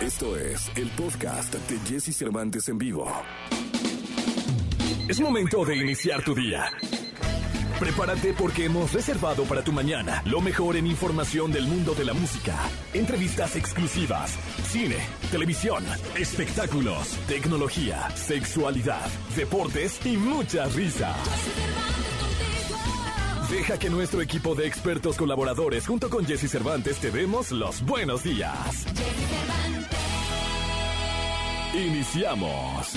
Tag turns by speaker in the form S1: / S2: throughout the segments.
S1: Esto es el podcast de Jesse Cervantes en vivo. Es momento de iniciar tu día. Prepárate porque hemos reservado para tu mañana lo mejor en información del mundo de la música, entrevistas exclusivas, cine, televisión, espectáculos, tecnología, sexualidad, deportes y mucha risa. Deja que nuestro equipo de expertos colaboradores junto con Jesse Cervantes te demos los buenos días.
S2: Jesse Cervantes. Iniciamos.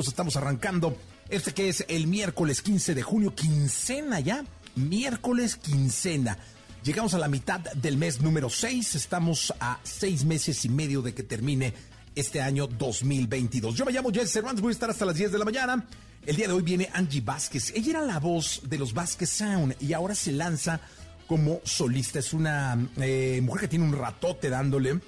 S2: estamos arrancando este que es el miércoles 15 de junio, quincena ya, miércoles quincena. Llegamos a la mitad del mes número 6, estamos a seis meses y medio de que termine este año 2022. Yo me llamo Jess Cervantes, voy a estar hasta las 10 de la mañana. El día de hoy viene Angie Vázquez. Ella era la voz de los Vázquez Sound y ahora se lanza como solista. Es una eh, mujer que tiene un ratote dándole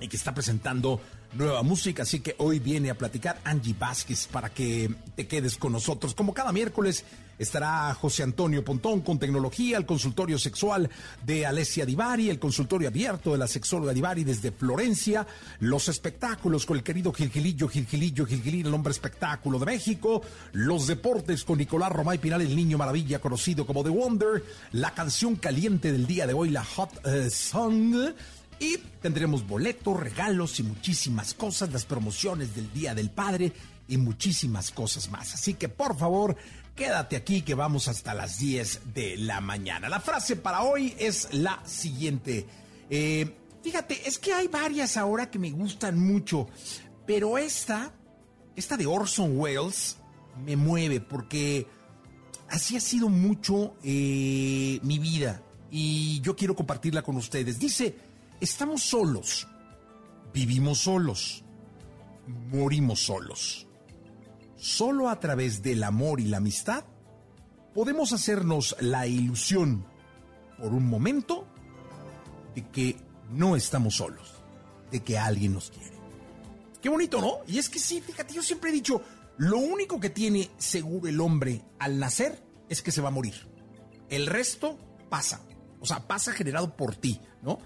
S2: y que está presentando nueva música, así que hoy viene a platicar Angie Vázquez para que te quedes con nosotros. Como cada miércoles estará José Antonio Pontón con tecnología, el consultorio sexual de Alessia Divari, el consultorio abierto de la sexóloga Divari desde Florencia, los espectáculos con el querido Gilgilillo, Gilgilillo, Gilgilín, el hombre espectáculo de México, los deportes con Nicolás Romay Pinal, el niño maravilla conocido como The Wonder, la canción caliente del día de hoy, la Hot eh, Song y tendremos boletos, regalos y muchísimas cosas, las promociones del Día del Padre y muchísimas cosas más. Así que por favor, quédate aquí que vamos hasta las 10 de la mañana. La frase para hoy es la siguiente. Eh, fíjate, es que hay varias ahora que me gustan mucho, pero esta, esta de Orson Welles, me mueve porque así ha sido mucho eh, mi vida y yo quiero compartirla con ustedes. Dice, Estamos solos, vivimos solos, morimos solos. Solo a través del amor y la amistad podemos hacernos la ilusión por un momento de que no estamos solos, de que alguien nos quiere. Qué bonito, ¿no? Y es que sí, fíjate, yo siempre he dicho, lo único que tiene seguro el hombre al nacer es que se va a morir. El resto pasa, o sea, pasa generado por ti, ¿no?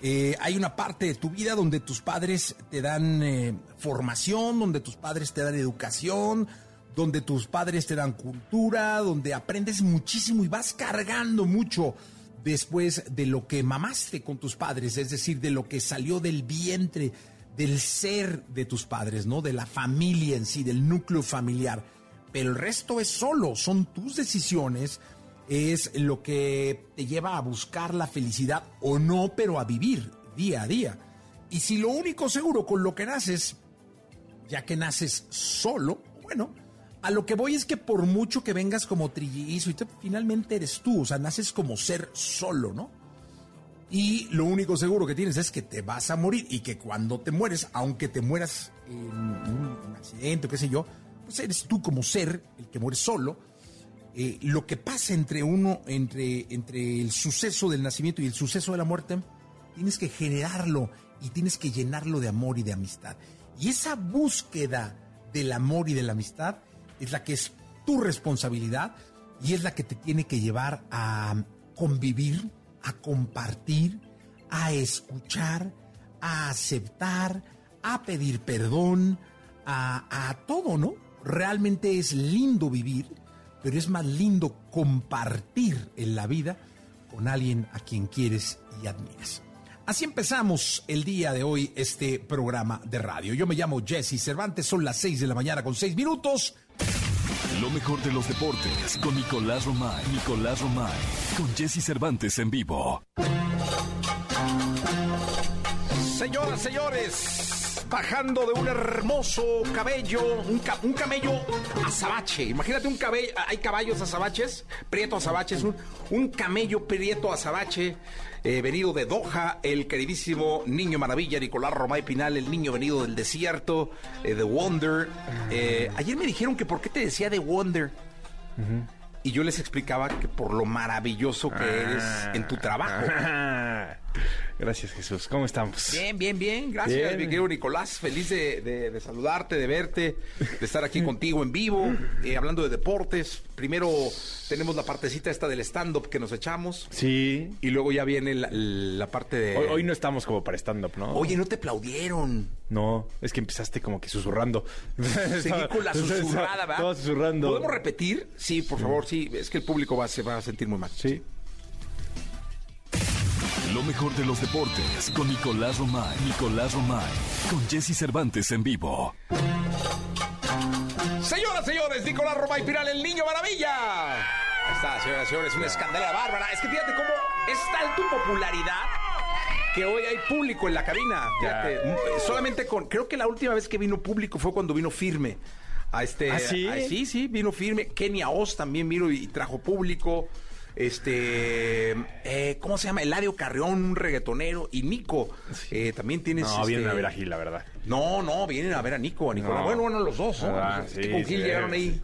S2: Eh, hay una parte de tu vida donde tus padres te dan eh, formación, donde tus padres te dan educación, donde tus padres te dan cultura, donde aprendes muchísimo y vas cargando mucho después de lo que mamaste con tus padres, es decir, de lo que salió del vientre, del ser de tus padres, ¿no? De la familia en sí, del núcleo familiar. Pero el resto es solo, son tus decisiones, es lo que te lleva a buscar la felicidad o no, pero a vivir día a día. Y si lo único seguro con lo que naces, ya que naces solo, bueno, a lo que voy es que por mucho que vengas como trillizo y te, finalmente eres tú, o sea, naces como ser solo, ¿no? Y lo único seguro que tienes es que te vas a morir y que cuando te mueres, aunque te mueras en un accidente o qué sé yo, pues eres tú como ser el que muere solo eh, lo que pasa entre uno, entre, entre el suceso del nacimiento y el suceso de la muerte, tienes que generarlo y tienes que llenarlo de amor y de amistad. Y esa búsqueda del amor y de la amistad es la que es tu responsabilidad y es la que te tiene que llevar a convivir, a compartir, a escuchar, a aceptar, a pedir perdón, a, a todo, ¿no? Realmente es lindo vivir pero es más lindo compartir en la vida con alguien a quien quieres y admiras. Así empezamos el día de hoy este programa de radio. Yo me llamo Jesse Cervantes, son las 6 de la mañana con 6 minutos.
S1: Lo mejor de los deportes con Nicolás Romay. Nicolás Romay, con Jesse Cervantes en vivo.
S2: Señoras, señores, bajando de un hermoso cabello, un, un camello azabache. Imagínate un cabello, hay caballos azabaches, prieto azabaches, un, un camello prieto azabache. Eh, venido de Doha, el queridísimo niño maravilla Nicolás Romay Pinal, el niño venido del desierto, de eh, Wonder. Eh, ayer me dijeron que por qué te decía de Wonder. Y yo les explicaba que por lo maravilloso que eres en tu trabajo.
S3: Gracias, Jesús. ¿Cómo estamos?
S2: Bien, bien, bien. Gracias, mi querido Nicolás. Feliz de, saludarte, de verte, de estar aquí contigo en vivo, eh, hablando de deportes. Primero tenemos la partecita esta del stand-up que nos echamos.
S3: Sí.
S2: Y luego ya viene la, parte de...
S3: Hoy, no estamos como para stand-up, ¿no?
S2: Oye, no te aplaudieron.
S3: No, es que empezaste como que susurrando.
S2: Seguí con la susurrada, ¿verdad?
S3: Todo susurrando.
S2: ¿Podemos repetir? Sí, por favor, sí. Es que el público va, se va a sentir muy mal.
S3: Sí.
S1: Lo mejor de los deportes con Nicolás Romay. Nicolás Romay. Con Jesse Cervantes en vivo.
S2: Señoras, señores, Nicolás Romay Piral, el niño maravilla. Ahí está, señoras, señores, una escandalera bárbara. Es que fíjate cómo es tal tu popularidad que hoy hay público en la cabina. Fíjate, solamente con. Creo que la última vez que vino público fue cuando vino firme. A este,
S3: ¿Ah, sí?
S2: sí, sí, vino firme. Kenia Oz también vino y trajo público este, eh, ¿cómo se llama? Eladio Carrión, un reggaetonero, y Nico, eh, también tienes...
S3: No,
S2: este...
S3: vienen a ver a Gil, la verdad.
S2: No, no, vienen a ver a Nico, a Nico. Bueno, bueno, los dos, ¿no?
S3: Ah, sí,
S2: con Gil llegaron ahí.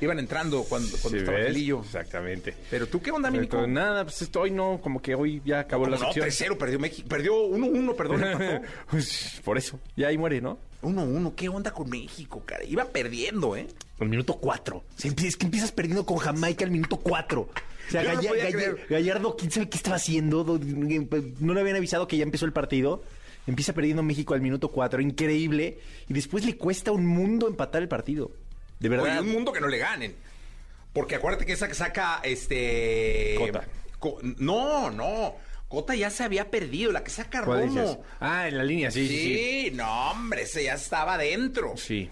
S2: Iban entrando cuando, cuando estaba Gilillo.
S3: Exactamente.
S2: Pero tú, ¿qué onda, mi Nico?
S3: nada, pues estoy, no, como que hoy ya acabó la
S2: no,
S3: sección.
S2: 3-0, perdió México. Perdió 1-1, perdón.
S3: Por eso, ya ahí muere, ¿no?
S2: 1-1, ¿qué onda con México, cara? Iba perdiendo, ¿eh?
S3: Al minuto 4. Es que empiezas perdiendo con Jamaica al minuto 4. O sea, Gallardo, ¿quién sabe qué estaba haciendo? No le habían avisado que ya empezó el partido. Empieza perdiendo México al minuto 4, increíble. Y después le cuesta un mundo empatar el partido. De verdad.
S2: un mundo que no le ganen. Porque acuérdate que esa que saca este.
S3: Cota.
S2: no, no. Cota ya se había perdido, la que saca Romo.
S3: Ah, en la línea, sí, sí.
S2: Sí, no, hombre, ese ya estaba adentro.
S3: Sí.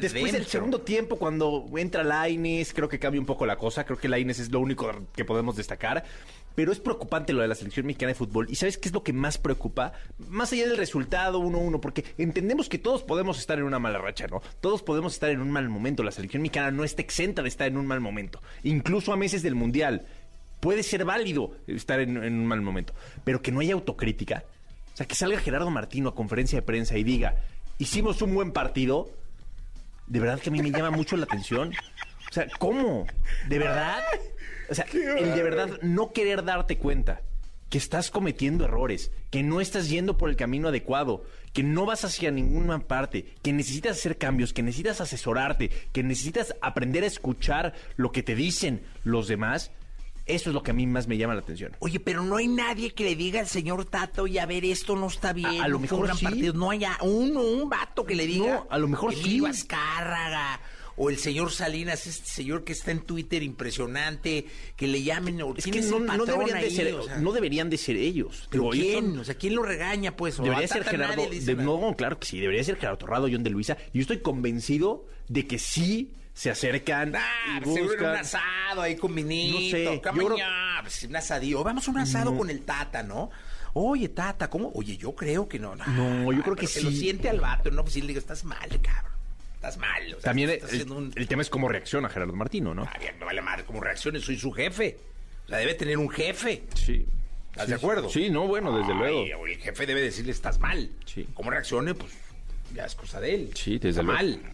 S3: después del segundo tiempo, cuando entra Laines, creo que cambia un poco la cosa. Creo que Laines es lo único que podemos destacar. Pero es preocupante lo de la selección mexicana de fútbol. ¿Y sabes qué es lo que más preocupa? Más allá del resultado 1-1, porque entendemos que todos podemos estar en una mala racha, ¿no? Todos podemos estar en un mal momento. La selección mexicana no está exenta de estar en un mal momento. Incluso a meses del Mundial puede ser válido estar en, un mal momento, pero que no haya autocrítica. O sea, que salga Gerardo Martino a conferencia de prensa y diga, hicimos un buen partido, de verdad que a mí me llama mucho la atención. O sea, ¿cómo? ¿De verdad? O sea, el de verdad no querer darte cuenta que estás cometiendo errores, que no estás yendo por el camino adecuado, que no vas hacia ninguna parte, que necesitas hacer cambios, que necesitas asesorarte, que necesitas aprender a escuchar lo que te dicen los demás, eso es lo que a mí más me llama la atención.
S2: Oye, pero no hay nadie que le diga al señor Tato, y a ver, esto no está bien.
S3: A, lo mejor sí.
S2: No haya uno, un vato que le diga.
S3: No, a lo mejor sí.
S2: Azcárraga, o el señor Salinas, este señor que está en Twitter impresionante, que le llamen.
S3: Es que no, deberían de ser, no deberían de ser ellos.
S2: ¿Pero quién? O sea, ¿quién lo regaña, pues?
S3: Debería ser Gerardo. no, claro que sí, debería ser Gerardo Torrado, John de Luisa. Yo estoy convencido de que sí se acercan
S2: ah, y buscan. un asado ahí con vinito. No sé. Yo pues, un asadillo. Vamos a un asado con el Tata, ¿no? Oye, Tata, ¿cómo? Oye, yo creo que no.
S3: No, yo creo que sí.
S2: lo siente al vato, ¿no? Pues sí le digo, estás mal, cabrón. Estás mal.
S3: También el, tema es cómo reacciona Gerardo Martino, ¿no?
S2: Ah, bien, me vale mal cómo reaccione, soy su jefe. O sea, debe tener un jefe.
S3: Sí.
S2: ¿Estás de acuerdo?
S3: Sí, no, bueno, desde luego.
S2: El jefe debe decirle, estás mal.
S3: Sí.
S2: ¿Cómo reaccione? Pues ya es cosa de él.
S3: Sí, desde luego. mal.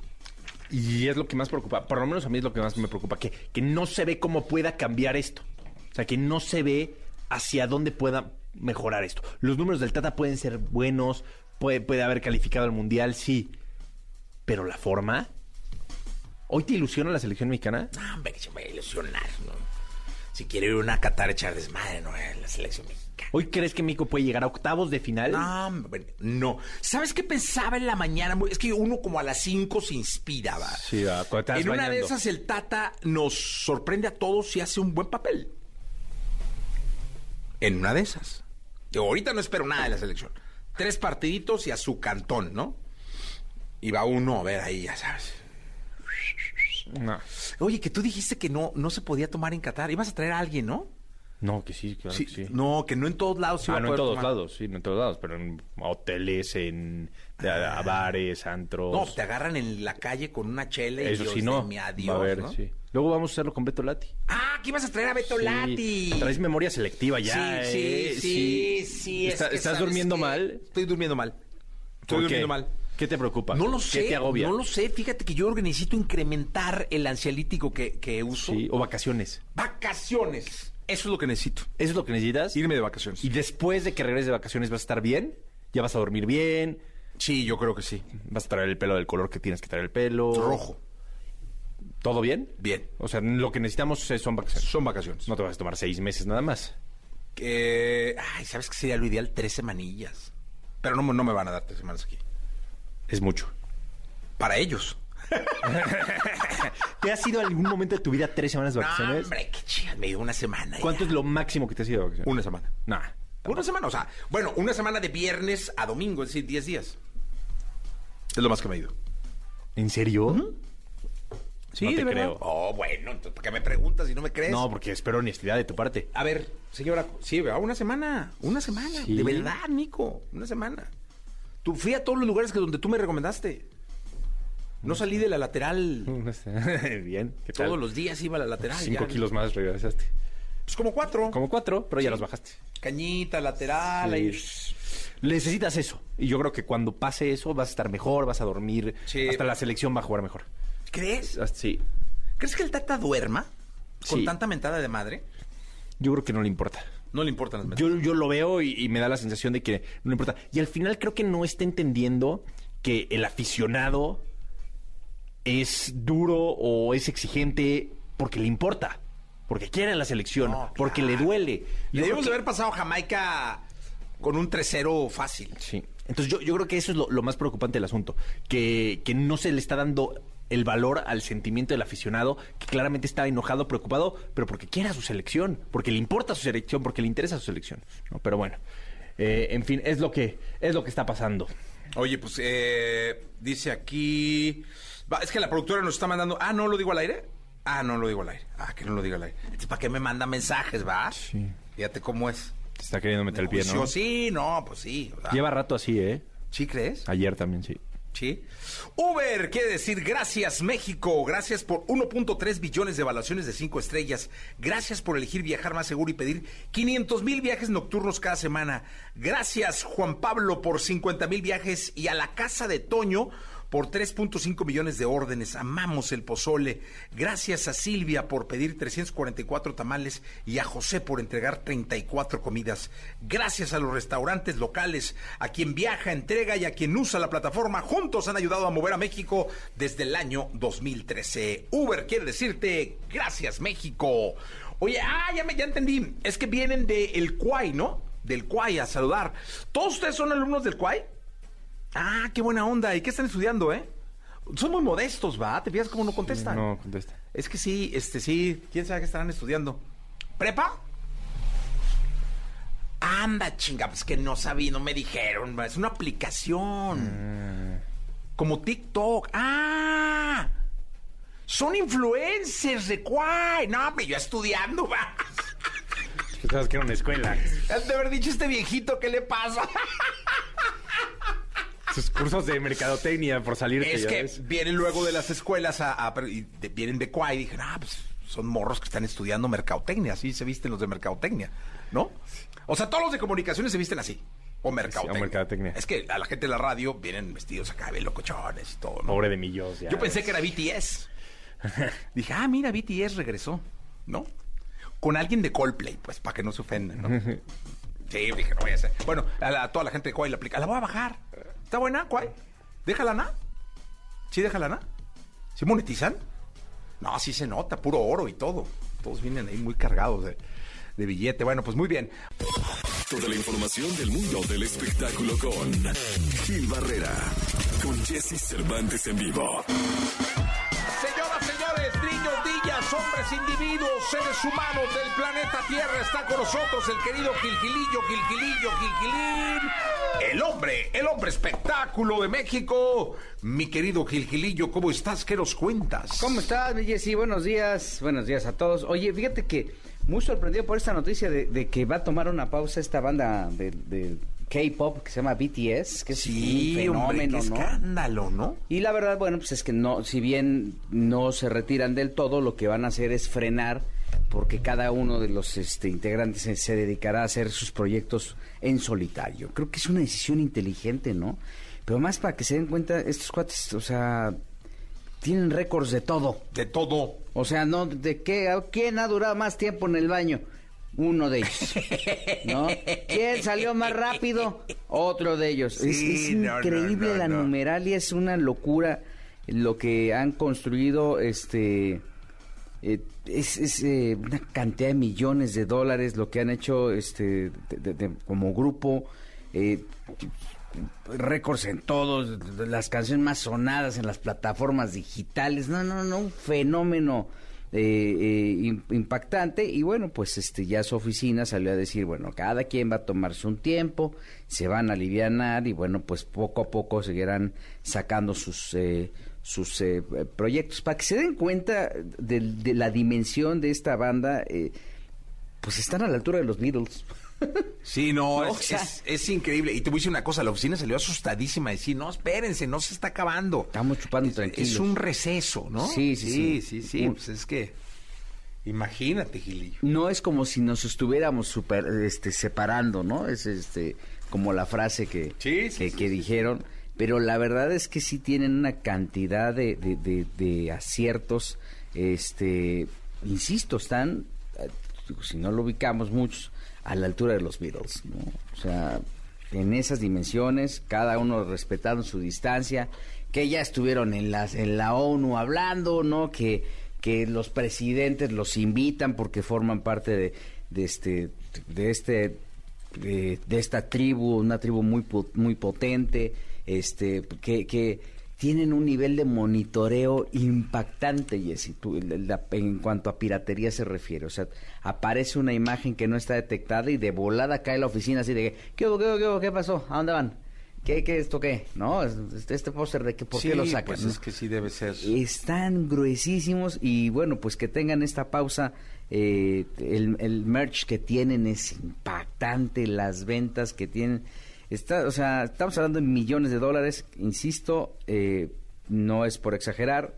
S3: Y es lo que más preocupa, por lo menos a mí es lo que más me preocupa, que, que no se ve cómo pueda cambiar esto. O sea, que no se ve hacia dónde pueda mejorar esto. Los números del Tata pueden ser buenos, puede, puede haber calificado al Mundial, sí. Pero la forma... ¿Hoy te ilusiona la selección mexicana?
S2: No, hombre, que se me va a ilusionar, ¿no? Si quiere ir a una Qatar echar desmadre, ¿no? La selección mexicana.
S3: ¿Hoy crees que México puede llegar a octavos de final?
S2: No, no. ¿Sabes qué pensaba en la mañana? Es que uno como a las 5 se inspiraba.
S3: Sí,
S2: En una de esas el Tata nos sorprende a todos y hace un buen papel. En una de esas. Yo ahorita no espero nada de la selección. Tres partiditos y a su cantón, ¿no? Y va uno a ver ahí, ya sabes.
S3: No.
S2: Oye, que tú dijiste que no, no se podía tomar en Qatar. Ibas a traer a alguien, ¿no?
S3: No, que sí, claro
S2: Sí,
S3: que sí.
S2: No, que no en todos lados se
S3: Ah, no en todos
S2: tomar.
S3: lados, sí, no en todos lados, pero en hoteles, en a- a bares, antros.
S2: No, te agarran en la calle con una chela y
S3: Eso
S2: Dios
S3: sí, no.
S2: mi adiós,
S3: a ver,
S2: ¿no?
S3: sí. Luego vamos a hacerlo con Beto Lati.
S2: Ah, aquí vas a traer a Beto
S3: Sí.
S2: Lati.
S3: Traes memoria selectiva ya.
S2: sí,
S3: ¿eh?
S2: sí, sí, sí. es
S3: Está-
S2: que
S3: ¿Estás
S2: ¿sabes
S3: durmiendo
S2: qué?
S3: mal?
S2: Estoy durmiendo mal. Estoy
S3: ¿Por
S2: durmiendo
S3: qué?
S2: mal.
S3: ¿Qué te preocupa?
S2: No lo
S3: ¿Qué
S2: sé,
S3: te agobia?
S2: no lo sé. Fíjate que yo necesito incrementar el ansiolítico que, que uso.
S3: Sí, o vacaciones.
S2: Vacaciones. Eso es lo que necesito.
S3: ¿Eso es lo que necesitas?
S2: Irme de vacaciones.
S3: Y después de que regreses de vacaciones vas a estar bien, ya vas a dormir bien,
S2: Sí, yo creo que sí.
S3: vas a traer el pelo del color que tienes que traer el pelo.
S2: Rojo.
S3: ¿Todo bien?
S2: Bien.
S3: O sea, lo que necesitamos es- son vacaciones.
S2: Son vacaciones.
S3: No te vas a tomar seis meses nada más.
S2: Eh, ay, ¿sabes qué sería lo ideal? Tres semanillas. Pero no, no me van a dar tres semanas aquí.
S3: Es mucho.
S2: Para ellos.
S3: ¿Te has ido algún momento de tu vida tres semanas de
S2: No,
S3: vacaciones?
S2: hombre, qué chida. Me dio una semana. ya.
S3: ¿Cuánto es lo máximo que te has ido de vacaciones?
S2: Una semana.
S3: Nah.
S2: Una semana, o sea, bueno, una semana de viernes a domingo, es decir, 10 días. Es lo más que me he ido.
S3: ¿En serio?
S2: Sí,
S3: No te
S2: de verdad.
S3: creo.
S2: Oh, bueno, entonces, ¿por qué me preguntas si no me crees?
S3: No, porque espero honestidad de tu parte.
S2: A ver, señora, sí, ¿verdad? una semana, una semana,
S3: Sí.
S2: de verdad, Nico, una semana. Tú fui a todos los lugares que donde tú me recomendaste. No salí de la lateral.
S3: Bien. ¿qué tal?
S2: Todos los días iba a la lateral.
S3: Cinco
S2: ya.
S3: kilos más regresaste.
S2: Pues como cuatro.
S3: Como cuatro, pero ya los bajaste.
S2: Cañita, lateral.
S3: Sí.
S2: ahí.
S3: Necesitas eso. Y yo creo que cuando pase eso vas a estar mejor, vas a dormir.
S2: Sí.
S3: Hasta la selección va a jugar mejor.
S2: ¿Crees?
S3: Hasta- Sí.
S2: ¿Crees que el Tata duerma con tanta mentada de madre?
S3: Yo creo que no le importa.
S2: No le importan las mentadas.
S3: Yo, yo lo veo y, y me da la sensación de que no le importa. Y al final creo que no está entendiendo que el aficionado es duro o es exigente porque le importa. Porque quiere la selección,
S2: No,
S3: porque
S2: claro.
S3: le duele.
S2: Le
S3: Yo
S2: debimos de
S3: creo que-
S2: haber pasado Jamaica con un 3-0 fácil.
S3: Sí. Entonces yo, yo creo que eso es lo, lo más preocupante del asunto, que, que no se le está dando el valor al sentimiento del aficionado, que claramente está enojado, preocupado, pero porque quiere a su selección, porque le importa su selección, porque le interesa su selección. ¿no? Pero bueno, eh, en fin, es lo que es lo que está pasando.
S2: Oye, pues eh, dice aquí. Es que la productora nos está mandando. Ah, no lo digo al aire. Ah, no lo digo al aire. Ah, que no lo digo al aire. ¿Para qué me manda mensajes, va?
S3: Sí.
S2: Fíjate cómo es.
S3: Te está queriendo meter el pie, ¿no?
S2: Sí, no, pues sí. o sea,
S3: Lleva rato así, ¿eh?
S2: ¿Sí crees?
S3: Ayer también, sí.
S2: Sí. Uber quiere decir gracias México, gracias por 1.3 billones de evaluaciones de 5 estrellas, gracias por elegir viajar más seguro y pedir 500 mil viajes nocturnos cada semana, gracias Juan Pablo por 50 mil viajes y a la casa de Toño por 3.5 millones de órdenes. Amamos el pozole. Gracias a Silvia por pedir 344 tamales y a José por entregar 34 comidas. Gracias a los restaurantes locales, a quien viaja, entrega y a quien usa la plataforma. Juntos han ayudado a mover a México desde el año 2013. Uber quiere decirte gracias México. Oye, ah, ya, me, ya entendí. Es que vienen del Cuay, ¿no? Del Cuay a saludar. ¿Todos ustedes son alumnos del Cuay? Ah, qué buena onda. ¿Y qué están estudiando, eh? Son muy modestos, ¿va? ¿Te fijas cómo no contestan?
S3: No, contesta.
S2: Es que sí, este sí. ¿Quién sabe qué estarán estudiando? ¿Prepa? Anda, chinga, pues que no sabía, no me dijeron. Es una aplicación. Como TikTok. ¡Ah! Son influencers de cuál. No, hombre, yo estudiando, va.
S3: Pensabas que era una escuela.
S2: De haber dicho este viejito, ¿qué le pasa?
S3: Sus cursos de mercadotecnia por salir.
S2: Es que vienen luego de las escuelas a, a- y de- vienen de Cuay y dije, ah, pues son morros que están estudiando mercadotecnia, así se visten los de mercadotecnia, ¿no? O sea, todos los de comunicaciones se visten así. O mercadotecnia.
S3: o mercadotecnia.
S2: Es que a la gente de la radio vienen vestidos acá, bien locochones y todo, ¿no?
S3: Pobre de millos. ya
S2: Yo pensé que era BTS. Dije, ah, mira, BTS regresó, ¿no? Con alguien de Coldplay, pues, para que no se ofendan, ¿no? Sí, dije, no voy a hacer. Bueno, a, la- a toda la gente de Kuwait la aplica. La voy a bajar. ¿Está buena, Kuwait? ¿Déjala, na? ¿Sí, déjala, na? ¿Sí monetizan? No, sí se nota, puro oro y todo. Todos vienen ahí muy cargados de, de billete. Bueno, pues muy bien.
S1: Toda la información del mundo del espectáculo con Gil Barrera, con Jesse Cervantes en vivo.
S2: Hombres, individuos, seres humanos del planeta Tierra, está con nosotros el querido Gilgilillo, Gilgilillo, Gilgilín. El hombre, el hombre espectáculo de México. Mi querido Gilgilillo, ¿cómo estás? ¿Qué nos cuentas?
S4: ¿Cómo estás, mi Jessy? Buenos días. Buenos días a todos. Oye, fíjate que muy sorprendido por esta noticia de, que va a tomar una pausa esta banda de, K-pop que se llama BTS, que es
S2: un fenómeno, escándalo, ¿no?
S4: Y la verdad, bueno, pues es que no, si bien no se retiran del todo, lo que van a hacer es frenar porque cada uno de los este, integrantes se, dedicará a hacer sus proyectos en solitario. Creo que es una decisión inteligente, ¿no? Pero más para que se den cuenta, estos cuates, o sea, tienen récords de todo.
S2: De todo.
S4: O sea, no de qué, quién ha durado más tiempo en el baño. Uno de ellos. ¿No? ¿Quién salió más rápido? Otro de ellos. es, increíble la numeralia, es una locura lo que han construido este eh, es, eh, una cantidad de millones de dólares lo que han hecho este como grupo eh, récords en todos, las canciones más sonadas en las plataformas digitales, no, no, no, un fenómeno eh, eh, impactante y bueno, pues este ya su oficina salió a decir, bueno, cada quien va a tomarse un tiempo, se van a alivianar y bueno, pues poco a poco seguirán sacando sus... Eh, sus proyectos. Para que se den cuenta de, de, la dimensión de esta banda pues están a la altura de los Beatles
S2: Sí, no, es, increíble. Y te voy a decir una cosa, la oficina salió asustadísima. Decir, no, espérense, no se está acabando.
S4: Estamos chupando tranquilos.
S2: Es un receso, ¿no?
S4: Sí, sí,
S2: sí. Sí, Pues es que, imagínate, Gilillo.
S4: No es como si nos estuviéramos super, este, separando, ¿no? Es este, como la frase que, que, dijeron. Pero la verdad es que sí tienen una cantidad de, de, de aciertos. Este, insisto, están, eh, si no lo ubicamos muchos a la altura de los Beatles. O sea, en esas dimensiones, cada uno respetando su distancia, que ya estuvieron en, las, en la ONU hablando, ¿no? Que, que los presidentes los invitan porque forman parte de, de este, de este, de, esta tribu, una tribu muy, muy potente, este, que tienen un nivel de monitoreo impactante, Jessy, en cuanto a piratería se refiere. O sea, aparece una imagen que no está detectada y de volada cae la oficina así de, ¿qué hubo, qué hubo, qué, pasó? ¿A dónde van? ¿Qué, qué, esto qué? ¿No? Este, este póster de que, ¿por qué lo sacan?
S2: Pues es que sí debe ser.
S4: Están gruesísimos y bueno, pues que tengan esta pausa. Eh, el, el merch que tienen es impactante, las ventas que tienen Está, o sea, estamos hablando de millones de dólares, insisto, eh, no es por exagerar,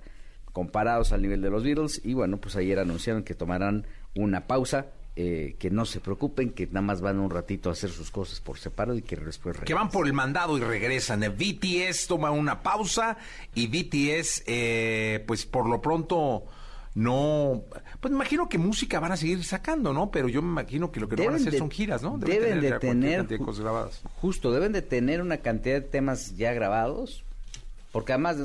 S4: comparados al nivel de los Beatles. Y bueno, pues ayer anunciaron que tomarán una pausa. Eh, que no se preocupen, que nada más van un ratito a hacer sus cosas por separado y que después regresan.
S2: Que van por el mandado y regresan. BTS toma una pausa y BTS, eh, pues por lo pronto no, pues me imagino que música van a seguir sacando, ¿no? Pero yo me imagino que lo que no van a hacer son giras, ¿no?
S4: Deben, de tener, justo, deben de tener una cantidad de temas ya grabados, porque además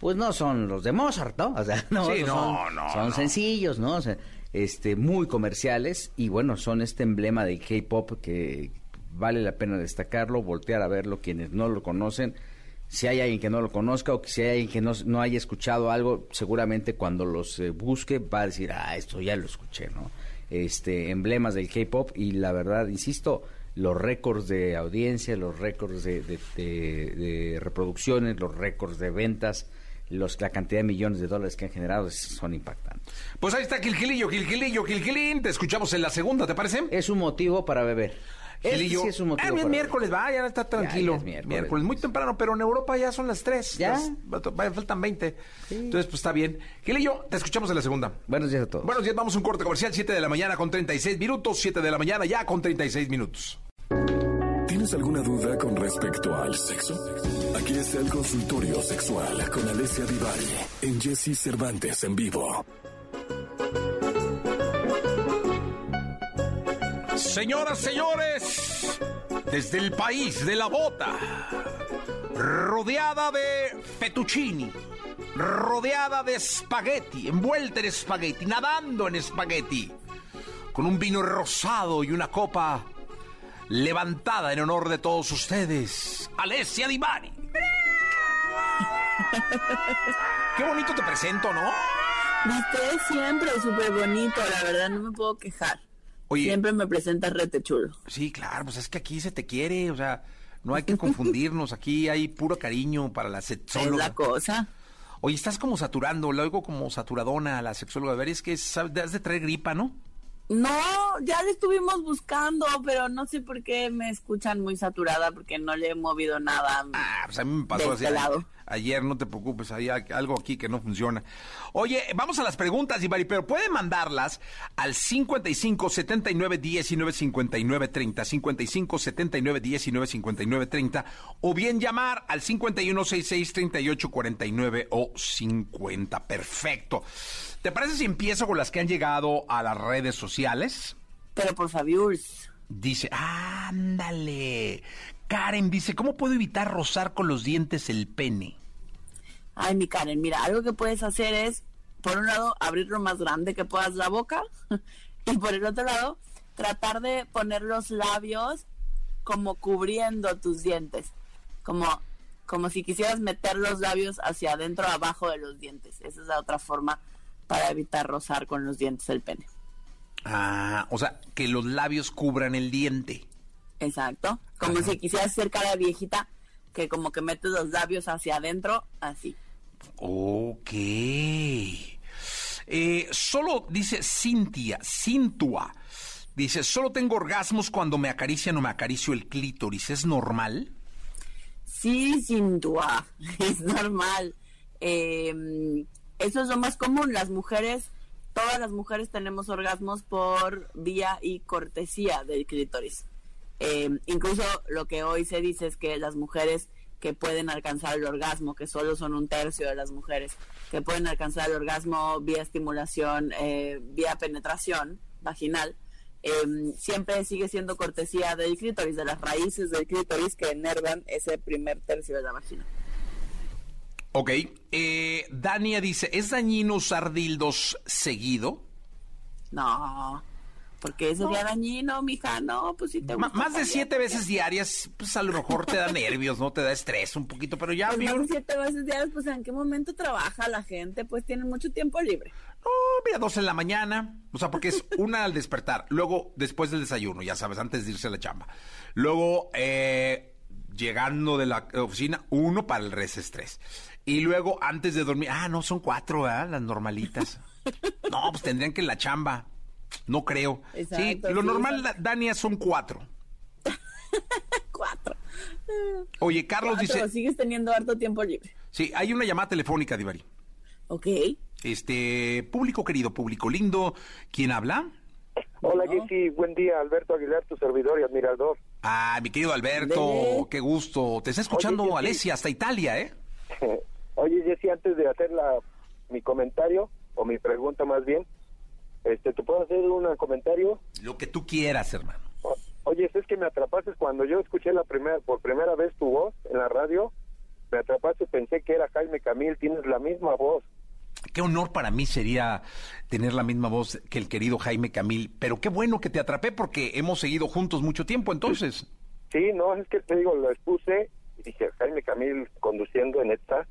S4: pues no son los de Mozart, ¿no? O sea, no, son, son sencillos, ¿no? O sea, este, muy comerciales y bueno, son este emblema de K-pop que vale la pena destacarlo, voltear a verlo quienes no lo conocen si hay alguien que no lo conozca o que si hay alguien que no, no haya escuchado algo, seguramente cuando los eh, busque va a decir, ah, esto ya lo escuché, ¿no? Este, emblemas del K-pop y la verdad, insisto, los récords de audiencia, los récords de, de, reproducciones, los récords de ventas, los, la cantidad de millones de dólares que han generado son impactantes.
S2: Pues ahí está Gilgilillo, Gilgilillo, Gilgilín. Te escuchamos en la segunda, ¿te parece?
S4: Es un motivo para beber.
S2: Este sí es un motivo. Ah, miércoles, va, ya está tranquilo. miércoles. muy temprano, pero en Europa ya son las 3. Ya. faltan 20. Entonces, pues está bien. Gilillo, te escuchamos en la segunda.
S4: Buenos días a todos.
S2: Buenos días, vamos a un corte comercial, 7 de la mañana con 36 minutos. 7 de la mañana ya con 36 minutos.
S1: ¿Tienes alguna duda con respecto al sexo? Aquí está el consultorio sexual con Alessia Divari en Jesse Cervantes en vivo.
S2: Señoras, señores, desde el país de la bota, rodeada de fettuccini, rodeada de espagueti, envuelta en espagueti, nadando en espagueti, con un vino rosado y una copa levantada en honor de todos ustedes, Alessia Di Mari. Qué bonito te presento, ¿no?
S5: Viste siempre súper bonito, la verdad, no me puedo quejar. Siempre me presentas rete chulo.
S2: Sí, claro, pues es que aquí se te quiere, o sea, no hay que confundirnos, aquí hay puro cariño para la sexóloga.
S5: Es la cosa.
S2: Oye, estás como saturando, lo oigo como saturadona a la sexóloga. A ver, es que has de traer gripa, ¿no?
S5: No, ya le estuvimos buscando, pero no sé por qué me escuchan muy saturada porque no le he movido nada.
S2: Ah, pues a mí me pasó así. Este ayer, no te preocupes, hay algo aquí que no funciona. Oye, vamos a las preguntas, Ivari, pero pueden mandarlas al 55 79 19 59 30, 55 79 19 59 30, o bien llamar al 51 66 38 49 o 50. Perfecto. ¿Te parece si empiezo con las que han llegado a las redes sociales?
S5: Pero por favor.
S2: Dice, ándale. Karen dice, ¿cómo puedo evitar rozar con los dientes el pene?
S5: Ay, mi Karen, mira, algo que puedes hacer es, por un lado, abrir lo más grande que puedas la boca y por el otro lado, tratar de poner los labios como cubriendo tus dientes, como, como si quisieras meter los labios hacia adentro, abajo de los dientes. Esa es la otra forma para evitar rozar con los dientes el pene.
S2: Ah, o sea, que los labios cubran el diente.
S5: Exacto. Como si quisieras hacer cara viejita, que como que metes los labios hacia adentro, así.
S2: Ok. Eh, solo dice Cintia, Cintua. Dice, solo tengo orgasmos cuando me acarician o me acaricio el clítoris. ¿Es normal?
S5: Sí, Cintua, es normal. Eh, eso es lo más común. Las mujeres, todas las mujeres tenemos orgasmos por vía y cortesía del clítoris. Eh, incluso lo que hoy se dice es que las mujeres que pueden alcanzar el orgasmo, que solo son un tercio de las mujeres, que pueden alcanzar el orgasmo vía estimulación, eh, vía penetración vaginal, eh, siempre sigue siendo cortesía del clítoris, de las raíces del clítoris que enervan ese primer tercio de la vagina.
S2: Ok. Eh, Dania dice, ¿es dañino usar dildos seguido?
S5: No, porque sería dañino, mija, no, pues si te
S2: Más de siete veces diarias, pues a lo mejor te da nervios, ¿no? Te da estrés un poquito, pero ya...
S5: Pues más de siete veces diarias, pues ¿en qué momento trabaja la gente? Pues tienen mucho tiempo libre.
S2: No, mira, dos en la mañana, o sea, porque es una al despertar, luego después del desayuno, ya sabes, antes de irse a la chamba. Luego, eh, llegando de la oficina, uno para el estrés. Y luego, antes de dormir, ah, no, son cuatro, ¿verdad? Las normalitas. no, pues tendrían que la chamba. No creo. sí, lo normal, Dania, son cuatro.
S5: cuatro.
S2: Oye, Carlos dice.
S5: Sigues teniendo harto tiempo libre.
S2: Sí, hay una llamada telefónica, Divari.
S5: Ok.
S2: Este, público querido, público lindo, ¿quién habla?
S6: Hola, Jessy, buen día, Alberto Aguilar, tu servidor y admirador.
S2: Ah, mi querido Alberto, qué gusto. Te está escuchando Alesia hasta Italia, ¿eh?
S6: Jessy, antes de hacer la, mi comentario, o mi pregunta más bien, este, ¿te puedo hacer un comentario?
S2: Lo que tú quieras, hermano.
S6: oye, es que me atrapaste cuando yo escuché la primera, por primera vez tu voz en la radio, me atrapaste, pensé que era Jaime Camil, tienes la misma voz.
S2: Qué honor para mí sería tener la misma voz que el querido Jaime Camil, pero qué bueno que te atrapé porque hemos seguido juntos mucho tiempo entonces.
S6: Sí, no, es que te digo, lo expuse y dije, Jaime Camil conduciendo en esta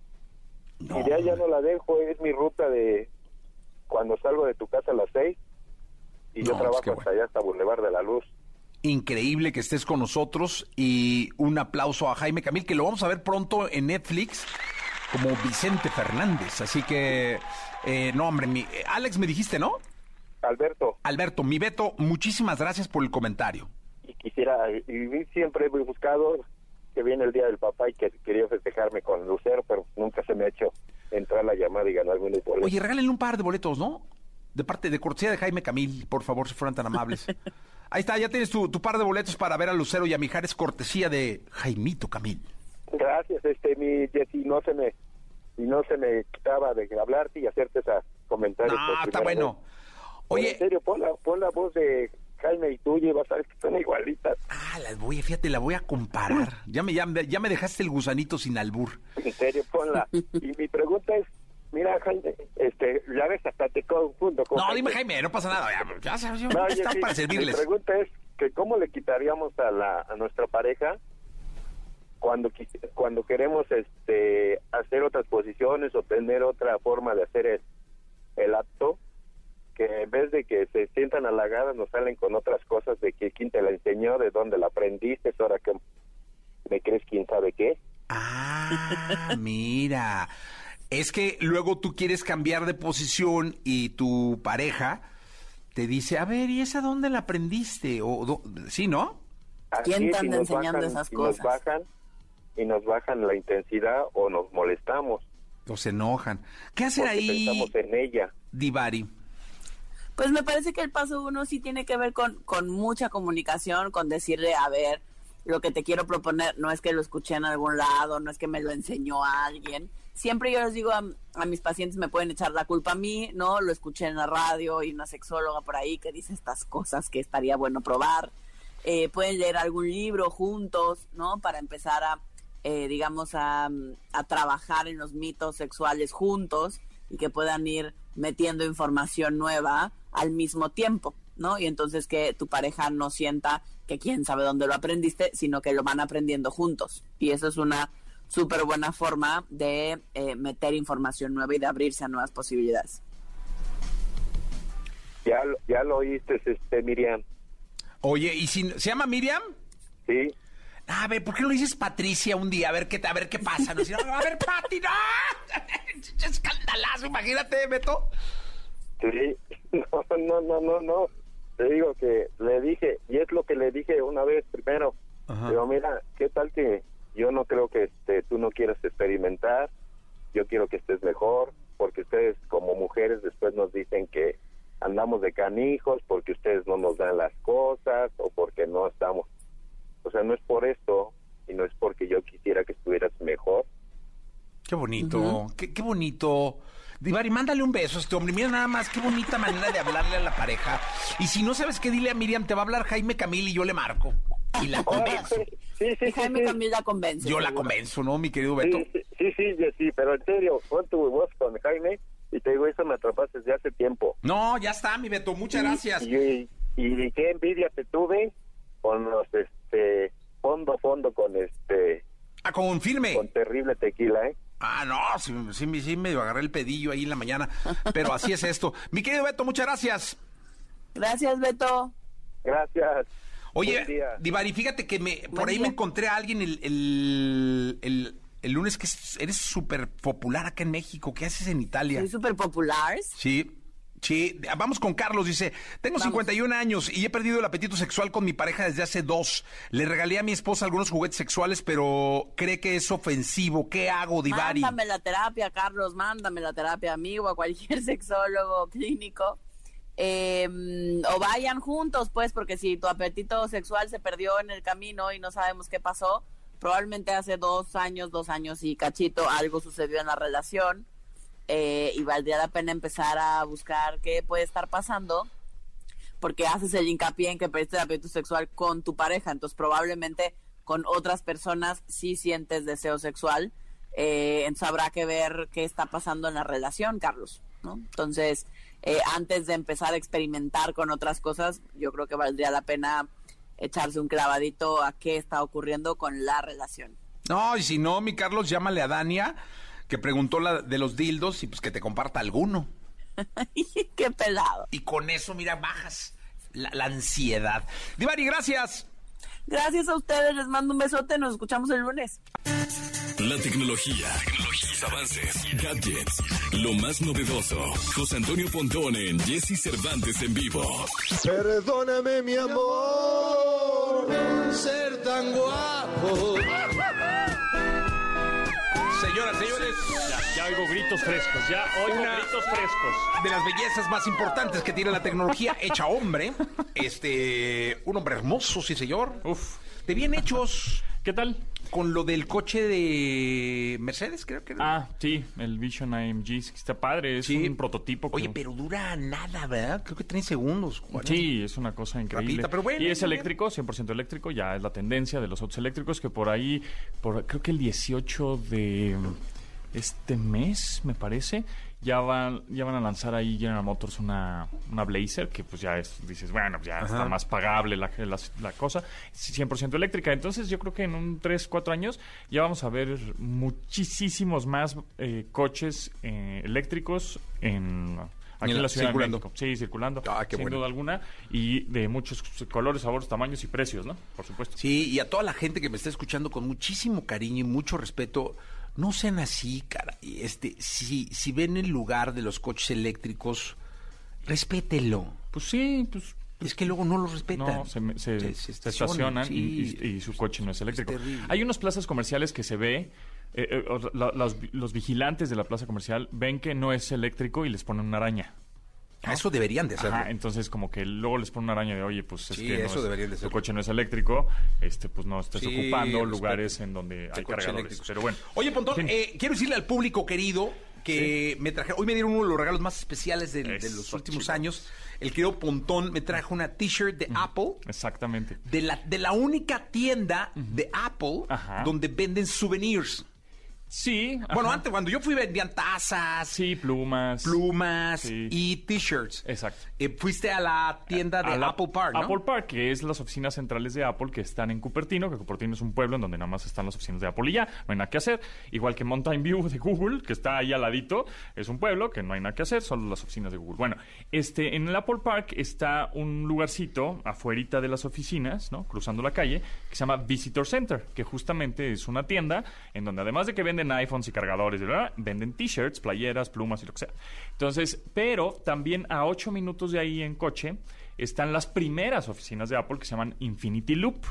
S6: y ya, ya no la dejo, es mi ruta de cuando salgo de tu casa a las seis y yo pues trabajo hasta allá, hasta Boulevard de la Luz.
S2: Increíble que estés con nosotros y un aplauso a Jaime Camil, que lo vamos a ver pronto en Netflix como Vicente Fernández. Así que, eh, no, hombre, mi, Alex me dijiste, ¿no?
S6: Alberto.
S2: Alberto, mi Beto, muchísimas gracias por el comentario.
S6: Y quisiera, y siempre he buscado que viene el Día del Papá y que quería festejarme con Lucero, pero nunca se me ha hecho entrar la llamada y ganar un boletos.
S2: Oye, regálenle un par de boletos, ¿no? De parte de cortesía de Jaime Camil, por favor, si fueran tan amables. Ahí está, ya tienes tu, par de boletos para ver a Lucero y a Mijares, cortesía de Jaimito Camil.
S6: Gracias, este, mi Jessy, no se me, y no se me quitaba de hablarte y hacerte ese comentario.
S2: Ah, está bueno.
S6: Oye, en serio, pon la, pon la voz de Jaime y tuya y vas a ver que son igualitas.
S2: Ah, las voy, fíjate, la voy a comparar. Ya me, ya, ya me dejaste el gusanito sin albur.
S6: En serio, ponla. y mi pregunta es, mira Jaime, este, ya ves, hasta te confundo.
S2: Con no, dime Jaime, no pasa nada, ya, ya, ya no, está para servirles.
S6: Mi pregunta es, que ¿cómo le quitaríamos a, la, a nuestra pareja cuando cuando queremos este hacer otras posiciones o tener otra forma de hacer el, el acto que en vez de que se sientan halagadas nos salen con otras cosas de que quién te la enseñó, de dónde la aprendiste, ahora que me crees quién sabe qué.
S2: Ah, mira. Es que luego tú quieres cambiar de posición y tu pareja te dice, a ver, ¿y esa dónde la aprendiste? O, ¿Sí, no?
S5: ¿Quién te anda enseñando esas cosas?
S6: Y nos bajan, y nos bajan la intensidad o nos molestamos.
S2: O se enojan. ¿Qué hacer ahí?
S6: Pensamos en ella.
S2: Divari.
S5: Pues me parece que el paso uno sí tiene que ver con, con mucha comunicación, con decirle, a ver, lo que te quiero proponer no es que lo escuché en algún lado, no es que me lo enseñó a alguien. Siempre yo les digo a, mis pacientes, me pueden echar la culpa a mí, ¿no? Lo escuché en la radio y una sexóloga por ahí que dice estas cosas que estaría bueno probar. Eh, pueden leer algún libro juntos, ¿no? Para empezar a, eh, digamos, a, a trabajar en los mitos sexuales juntos y que puedan ir metiendo información nueva al mismo tiempo, ¿no? Y entonces que tu pareja no sienta que quién sabe dónde lo aprendiste, sino que lo van aprendiendo juntos. Y eso es una súper buena forma de eh, meter información nueva y de abrirse a nuevas posibilidades.
S6: Ya, ya lo oíste, este, Miriam.
S2: Oye, ¿y si se llama Miriam?
S6: Sí.
S2: A ver, ¿por qué no dices Patricia un día? A ver qué, a ver qué pasa. No, a ver, Pati, no. Escandalazo, imagínate, Beto.
S6: Sí, no, no, no, no, no. Te digo que le dije, y es lo que le dije una vez primero. Digo, mira, ¿qué tal que yo no creo que este, tú no quieras experimentar? Yo quiero que estés mejor, porque ustedes como mujeres después nos dicen que andamos de canijos, porque ustedes no nos dan las cosas o porque no estamos. O sea, no es por esto y no es porque yo quisiera que estuvieras mejor.
S2: Qué bonito, qué, qué bonito Divari, mándale un beso a este hombre. Mira nada más, qué bonita manera de hablarle a la pareja. Y si no sabes qué, dile a Miriam, te va a hablar Jaime Camil y yo le marco. Y la convenzo.
S5: Sí, sí, Jaime Camil la convence.
S2: Yo la convenzo, ¿no, mi querido Beto?
S6: Sí, sí, sí, sí, pero en serio, pon tu voz con Jaime y te digo, eso me atrapaste desde hace tiempo.
S2: No, ya está, mi Beto, muchas gracias.
S6: Y, y, qué envidia te tuve con los, este, fondo, fondo, con este...
S2: Ah, con un firme.
S6: Con terrible tequila, ¿eh?
S2: Ah, no, sí, sí, sí, me agarré el pedillo ahí en la mañana, pero así es esto. Mi querido Beto, muchas gracias.
S5: Gracias, Beto.
S6: Gracias.
S2: Oye, Divari, fíjate que me, por ahí me encontré a alguien el, el, el, lunes que eres súper popular acá en México. ¿Qué haces en Italia?
S5: ¿Soy súper popular?
S2: Sí. Sí, vamos con Carlos, dice, tengo 51 años y he perdido el apetito sexual con mi pareja desde hace dos. Le regalé a mi esposa algunos juguetes sexuales, pero cree que es ofensivo. ¿Qué hago, Divari?
S5: Mándame la terapia, Carlos, mándame la terapia a mí o a cualquier sexólogo clínico. Em, o vayan juntos, pues, porque si tu apetito sexual se perdió en el camino y no sabemos qué pasó, probablemente hace dos años, dos años y cachito, algo sucedió en la relación eh, y valdría la pena empezar a buscar qué puede estar pasando porque haces el hincapié en que perdiste el apetito sexual con tu pareja, entonces probablemente con otras personas sí sientes deseo sexual, eh, entonces habrá que ver qué está pasando en la relación, Carlos, ¿no? Entonces, eh, antes de empezar a experimentar con otras cosas, yo creo que valdría la pena echarse un clavadito a qué está ocurriendo con la relación.
S2: No, y si no, mi Carlos, llámale a Dania que preguntó la de los dildos y pues que te comparta alguno.
S5: Qué pelado.
S2: Y con eso, mira, bajas la, ansiedad. Divari, gracias.
S5: Gracias a ustedes, les mando un besote, nos escuchamos el lunes.
S1: La tecnología, tecnologías, avances, gadgets, lo más novedoso. José Antonio Pontón en Jesse Cervantes en vivo.
S7: Perdóname, mi amor, ser tan guapo.
S2: Señoras, señores.
S8: Ya, oigo gritos frescos, ya oigo gritos frescos.
S2: De las bellezas más importantes que tiene la tecnología hecha hombre. Este, un hombre hermoso, sí señor. Uf. De bien hechos.
S8: ¿Qué tal?
S2: Con lo del coche de Mercedes, creo que.
S8: Ah, sí, el Vision AMG, está padre, es un prototipo.
S2: Oye, pero dura nada, ¿verdad? Creo que 30 segundos.
S8: Sí, es una cosa increíble.
S2: pero bueno,
S8: y es eléctrico, 100% eléctrico, ya es la tendencia de los autos eléctricos que por ahí, por creo que el 18 de este mes, me parece, ya van, ya van a lanzar ahí General Motors una, una Blazer, que pues ya es, dices, bueno, ya está más pagable la, la, cosa, 100% eléctrica. Entonces yo creo que en un 3, 4 años ya vamos a ver muchísimos más eh, coches eh, eléctricos en... Aquí en la ciudad circulando. de México. Sí, circulando. Ah, sin duda alguna. Y de muchos colores, sabores, tamaños y precios, ¿no? Por supuesto.
S2: Sí, y a toda la gente que me está escuchando con muchísimo cariño y mucho respeto, no sean así, cara. Este, si, si ven el lugar de los coches eléctricos, respételo.
S8: Pues sí, pues
S2: es que luego no los respetan.
S8: No, se, se, se, estacionan y, su coche no es eléctrico. Hay unas plazas comerciales que se ve, eh, eh, los, los, vigilantes de la plaza comercial ven que no es eléctrico y les ponen una araña.
S2: A Eso deberían de hacerlo.
S8: entonces como que luego les ponen una araña de, oye, pues es que
S2: eso deberían de
S8: tu coche no es eléctrico, este pues no estés ocupando lugares en donde hay cargadores. Pero bueno.
S2: Oye, Pontón, eh, quiero decirle al público querido que me traje, hoy me dieron uno de los regalos más especiales de, los últimos años. El querido Pontón me trajo una t-shirt de Apple.
S8: Exactamente.
S2: De la, de la única tienda de Apple donde venden souvenirs.
S8: Sí.
S2: Bueno, antes, cuando yo fui, vendían tazas.
S8: Sí, plumas.
S2: Plumas y t-shirts.
S8: Exacto.
S2: Eh, fuiste a la tienda de Apple Park, ¿no?
S8: Apple Park, que es las oficinas centrales de Apple que están en Cupertino, que Cupertino es un pueblo en donde nada más están las oficinas de Apple y ya, no hay nada que hacer. Igual que Mountain View de Google, que está ahí al ladito, es un pueblo que no hay nada que hacer, solo las oficinas de Google. Bueno, este, en el Apple Park está un lugarcito afuerita de las oficinas, ¿no? Cruzando la calle, que se llama Visitor Center, que justamente es una tienda en donde además de que venden iPhones y cargadores, venden t-shirts, playeras, plumas y lo que sea. Entonces, pero también a ocho minutos de ahí en coche están las primeras oficinas de Apple que se llaman Infinity Loop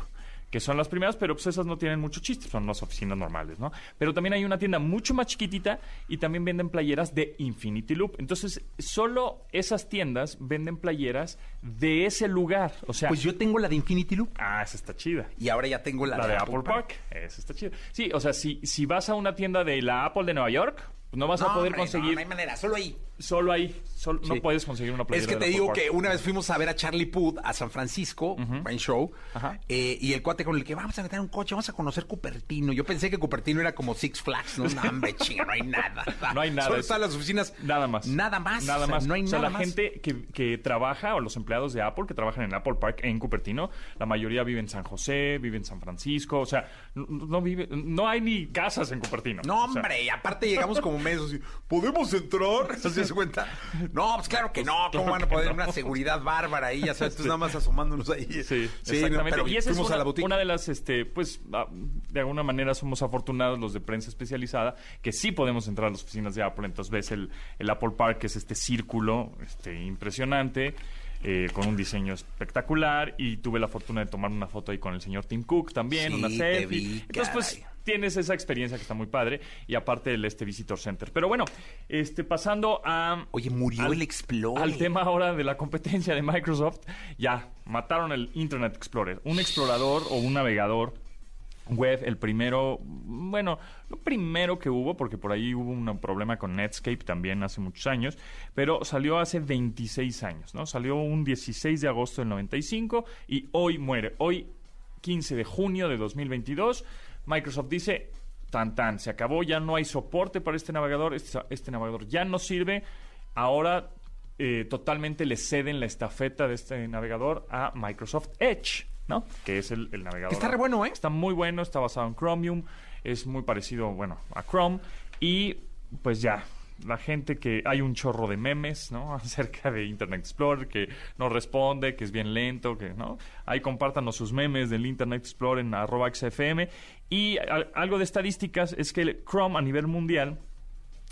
S8: que son las primeras, pero pues esas no tienen mucho chiste, son las oficinas normales, ¿no? Pero también hay una tienda mucho más chiquitita y también venden playeras de Infinity Loop. Entonces, solo esas tiendas venden playeras de ese lugar. O sea,
S2: pues yo tengo la de Infinity Loop.
S8: Ah, esa está chida.
S2: Y ahora ya tengo la,
S8: de, Apple Park. Esa está chida. Sí, o sea, si, si vas a una tienda de la Apple de Nueva York, no vas a poder conseguir.
S2: No, hay manera, solo ahí.
S8: Solo ahí. no puedes conseguir una playera.
S2: Es que te digo que una vez fuimos a ver a Charlie Puth a San Francisco, uh show, eh, y el cuate con el que vamos a meter un coche, vamos a conocer Cupertino. Yo pensé que Cupertino era como Six Flags, no, no hombre, chinga, no hay nada.
S8: no hay nada.
S2: Solo están las oficinas.
S8: Nada más.
S2: Nada más.
S8: Nada más.
S2: no hay
S8: o sea, la gente que, que, trabaja, o los empleados de Apple que trabajan en Apple Park en Cupertino, la mayoría vive en San José, vive en San Francisco, o sea, no, vive, no hay ni casas en Cupertino.
S2: No, hombre, y aparte llegamos como meses y, ¿podemos entrar? ¿Se das cuenta? No, pues claro que no. ¿Cómo van a poder una seguridad bárbara ahí? Ya sabes, tú nada más asomándonos ahí.
S8: Sí, exactamente. y esa es una, a la una de las, este, pues, ah, de alguna manera somos afortunados los de prensa especializada que sí podemos entrar a las oficinas de Apple. Entonces ves el, el Apple Park, que es este círculo este, impresionante. Eh, con un diseño espectacular y tuve la fortuna de tomar una foto ahí con el señor Tim Cook también, una selfie. Entonces, pues tienes esa experiencia que está muy padre y aparte el este Visitor Center. Pero bueno, este pasando a
S2: Oye, murió el Explorer.
S8: Al tema ahora de la competencia de Microsoft, ya mataron el Internet Explorer, un explorador o un navegador web, el primero, bueno, no primero que hubo, porque por ahí hubo un problema con Netscape también hace muchos años, pero salió hace 26 años, ¿no? Salió un 16 de agosto del 95 y hoy muere. Hoy, 15 de junio de 2022, Microsoft dice, tan tan, se acabó, ya no hay soporte para este navegador, este, este navegador ya no sirve, ahora eh, totalmente le ceden la estafeta de este navegador a Microsoft Edge. ¿no? Que es el, navegador.
S2: Está re bueno, ¿eh?
S8: Está muy bueno, está basado en Chromium, es muy parecido, bueno, a Chrome. Y pues ya, la gente que hay un chorro de memes, ¿no? Acerca de Internet Explorer que no responde, que es bien lento, que, ¿no? Ahí compártanos sus memes del Internet Explorer en arroba XFM. Y algo de estadísticas es que el Chrome a nivel mundial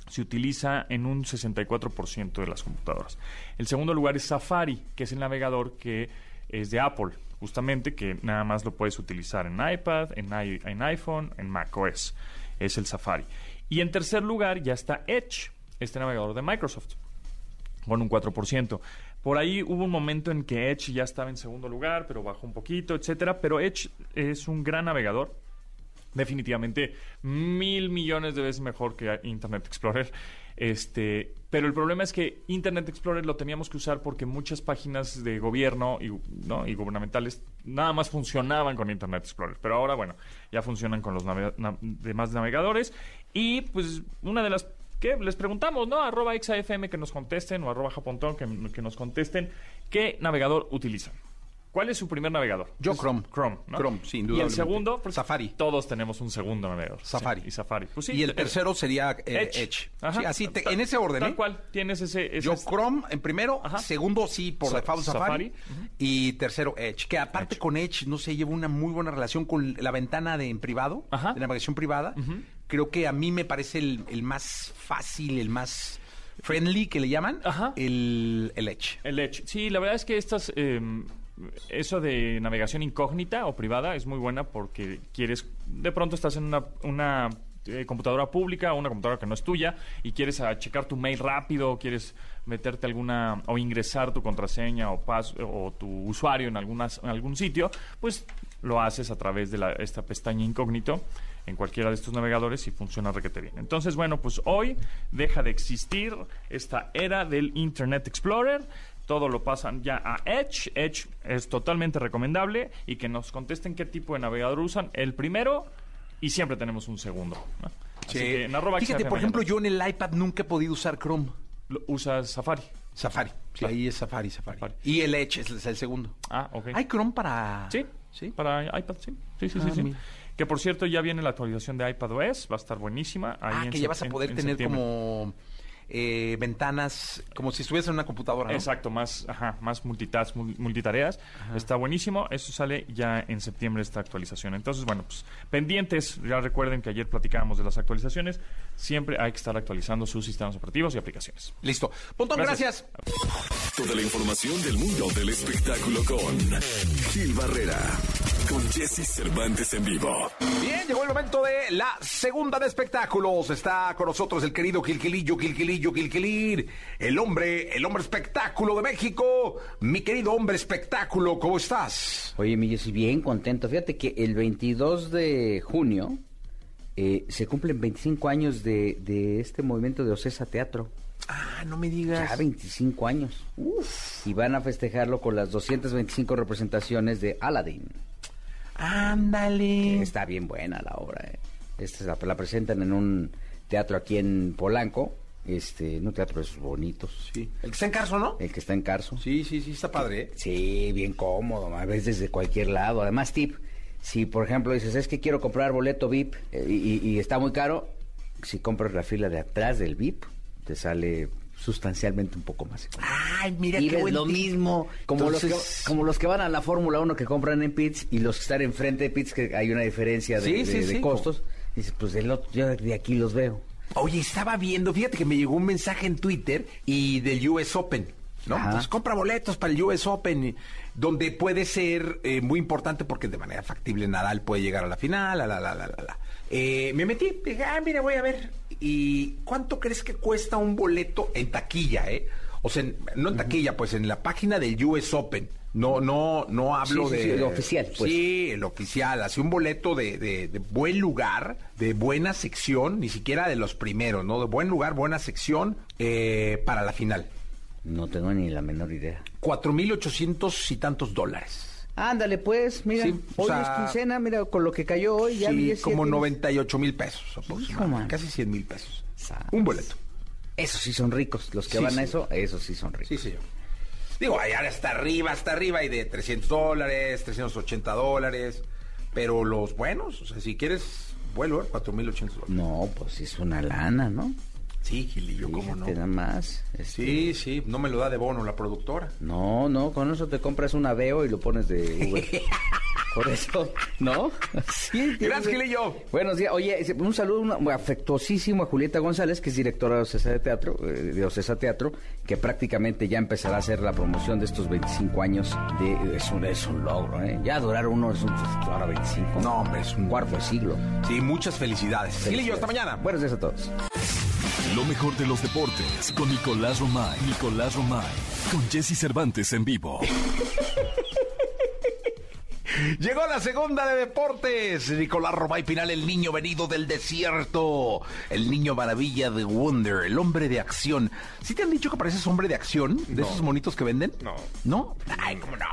S8: se utiliza en un 64% de las computadoras. El segundo lugar es Safari, que es el navegador que es de Apple justamente que nada más lo puedes utilizar en iPad, en, en iPhone, en macOS. Es el Safari. Y en tercer lugar ya está Edge, este navegador de Microsoft, con un 4%. Por ahí hubo un momento en que Edge ya estaba en segundo lugar, pero bajó un poquito, etcétera. Pero Edge es un gran navegador definitivamente mil millones de veces mejor que Internet Explorer. Este, pero el problema es que Internet Explorer lo teníamos que usar porque muchas páginas de gobierno y, ¿no? y gubernamentales nada más funcionaban con Internet Explorer. Pero ahora, bueno, ya funcionan con los demás navegadores. Y pues una de las que les preguntamos, ¿no? Arroba XAFM que nos contesten o arroba Japontón que, que nos contesten qué navegador utilizan. ¿Cuál es su primer navegador?
S2: Yo Chrome.
S8: Chrome, ¿no?
S2: Chrome, sin duda.
S8: Y el segundo,
S2: Safari.
S8: Todos tenemos un segundo navegador.
S2: Safari.
S8: y Safari.
S2: Pues y el tercero sería eh, Edge. así en ese orden.
S8: Tal ¿eh? cual, tienes ese,
S2: Yo Chrome en primero, segundo sí por default Safari, y tercero Edge. Que aparte con Edge, no sé, llevo una muy buena relación con la ventana de en privado, de navegación privada. Creo que a mí me parece el, el más fácil, el más friendly que le llaman,
S8: Ajá.
S2: el, el Edge.
S8: El Edge. Sí, la verdad es que estas... eh, eso de navegación incógnita o privada es muy buena porque quieres... De pronto estás en una... una eh, computadora pública o una computadora que no es tuya y quieres checar tu mail rápido, quieres meterte alguna o ingresar tu contraseña o pas, o tu usuario en algunas en algún sitio, pues lo haces a través de la, esta pestaña incógnito en cualquiera de estos navegadores y funciona requete bien. Entonces, bueno, pues hoy deja de existir esta era del Internet Explorer. Todo lo pasan ya a Edge. Edge es totalmente recomendable y que nos contesten qué tipo de navegador usan. El primero y siempre tenemos un segundo. ¿no? Así que en arroba
S2: Fíjate, por ejemplo, yo en el iPad nunca he podido usar Chrome.
S8: Usas Safari.
S2: Safari. Sí, ahí es Safari, Safari.
S8: Safari.
S2: Y el Edge es, es el segundo.
S8: Ah, ok.
S2: ¿Hay Chrome para...?
S8: Sí,
S2: ¿Sí?
S8: para iPad, sí. Sí, sí,
S2: Ah,
S8: sí, sí. Que por cierto ya viene la actualización de iPadOS, va a estar buenísima. ahí
S2: Ah,
S8: en
S2: que ya vas a poder
S8: en
S2: tener
S8: septiembre.
S2: como eh, ventanas, como si estuvieras en una computadora, ¿no?
S8: Exacto, más, ajá, más multitask, mul- multitareas. Está buenísimo. Eso sale ya en septiembre esta actualización. Entonces, bueno, pues pendientes. Ya recuerden que ayer platicábamos de las actualizaciones. Siempre hay que estar actualizando sus sistemas operativos y aplicaciones.
S2: Listo. Pontón, gracias.
S8: Gracias.
S1: Toda la información del mundo del espectáculo con Gil Barrera, con Jesse Cervantes en vivo.
S2: Bien, llegó el momento de la segunda de espectáculos. Está con nosotros el querido Gilquilillo, Gilquilillo, El hombre, el hombre espectáculo de México. Mi querido hombre espectáculo, ¿cómo estás?
S4: Oye, mi, soy bien contento. Fíjate que el 22 de junio eh, se cumplen 25 años de, de este movimiento de Ocesa Teatro.
S2: Ah, no me digas.
S4: Ya 25 años. Y van a festejarlo con las 225 representaciones de Aladdin.
S2: Ándale.
S4: Está bien buena la obra. eh. Esta la, la presentan en un teatro aquí en Polanco. Este, un teatro de esos bonitos.
S2: Sí. El que está en Carso, ¿no?
S4: El que está en Carso.
S2: Sí, sí, sí, está padre. ¿eh?
S4: Sí, bien cómodo, a veces desde cualquier lado. Además, tip, si por ejemplo dices, es que quiero comprar boleto VIP eh, y, y está muy caro, si compras la fila de atrás del VIP, te sale sustancialmente un poco más económico.
S2: Ay, mira
S4: y
S2: qué buen
S4: lo
S2: tip.
S4: mismo, como, los que, como los que van a la Fórmula 1 que compran en pits y los que están enfrente de pits, que hay una diferencia de,
S2: Sí,
S4: de-
S2: sí,
S4: de costos. Dices, pues del otro- yo de aquí los veo.
S2: Oye, estaba viendo, fíjate que me llegó un mensaje en Twitter y del US Open, ¿no?
S4: Ajá.
S2: Entonces compra boletos para el US Open, donde puede ser eh, muy importante porque de manera factible Nadal puede llegar a la final, la, la, la, la, la. Eh, me metí, dije, ah, mira, voy a ver. ¿Y cuánto crees que cuesta un boleto en taquilla, eh? O sea, no en taquilla, pues en la página del US Open. No, no, no hablo
S4: Sí, sí,
S2: de...
S4: sí, el oficial, pues.
S2: Sí, el oficial. Así un boleto de, de- de buen lugar, de buena sección, ni siquiera de los primeros, ¿no? De buen lugar, buena sección eh, para la final.
S4: No tengo ni la menor idea.
S2: Cuatro mil ochocientos y tantos dólares.
S4: Ándale, pues, mira,
S2: o
S4: hoy
S2: sea,
S4: es quincena, mira, con lo que cayó hoy ya
S2: Sí,
S4: vi
S2: como
S4: siete-
S2: 98 mil pesos aproximadamente. Casi 100 mil pesos. Un boleto.
S4: Esos sí son ricos, los que van a eso, esos sí son ricos.
S2: Sí, señor. Digo, allá hasta arriba, hasta arriba hay de 300 dólares, 380 dólares. Pero los buenos, o sea, si quieres vuelo, ¿eh? 4.800 dólares.
S4: No, pues es una lana, ¿no?
S2: Sí, Gilillo, ¿cómo no?
S4: Nada más. este,
S2: Sí, sí, no me lo da de bono la productora.
S4: No, no, con eso te compras un aveo y lo pones de Uber. Por eso, ¿no? Sí,
S2: Gracias, Gilillo.
S4: Buenos días. Oye, un saludo afectuosísimo a Julieta González, que es directora de Ocesa de Teatro, eh, de Ocesa Teatro, que prácticamente ya empezará a hacer la promoción de estos 25 años. De, es, un, es un logro, ¿eh? Ya durar uno es un ahora 25.
S2: No, hombre, es un
S4: cuarto de siglo.
S2: Sí, muchas felicidades. Gilillo, hasta mañana.
S4: Buenos días a todos.
S1: Lo mejor de los deportes con Nicolás Romay. Nicolás Romay. Con Jesse Cervantes en vivo.
S2: Llegó la segunda de deportes. Nicolás Romay Pinal, el niño venido del desierto. El niño maravilla de Wonder, el hombre de acción. ¿Sí te han dicho que pareces hombre de acción? ¿De esos monitos que venden?
S3: No.
S2: ¿No? Ay, cómo no.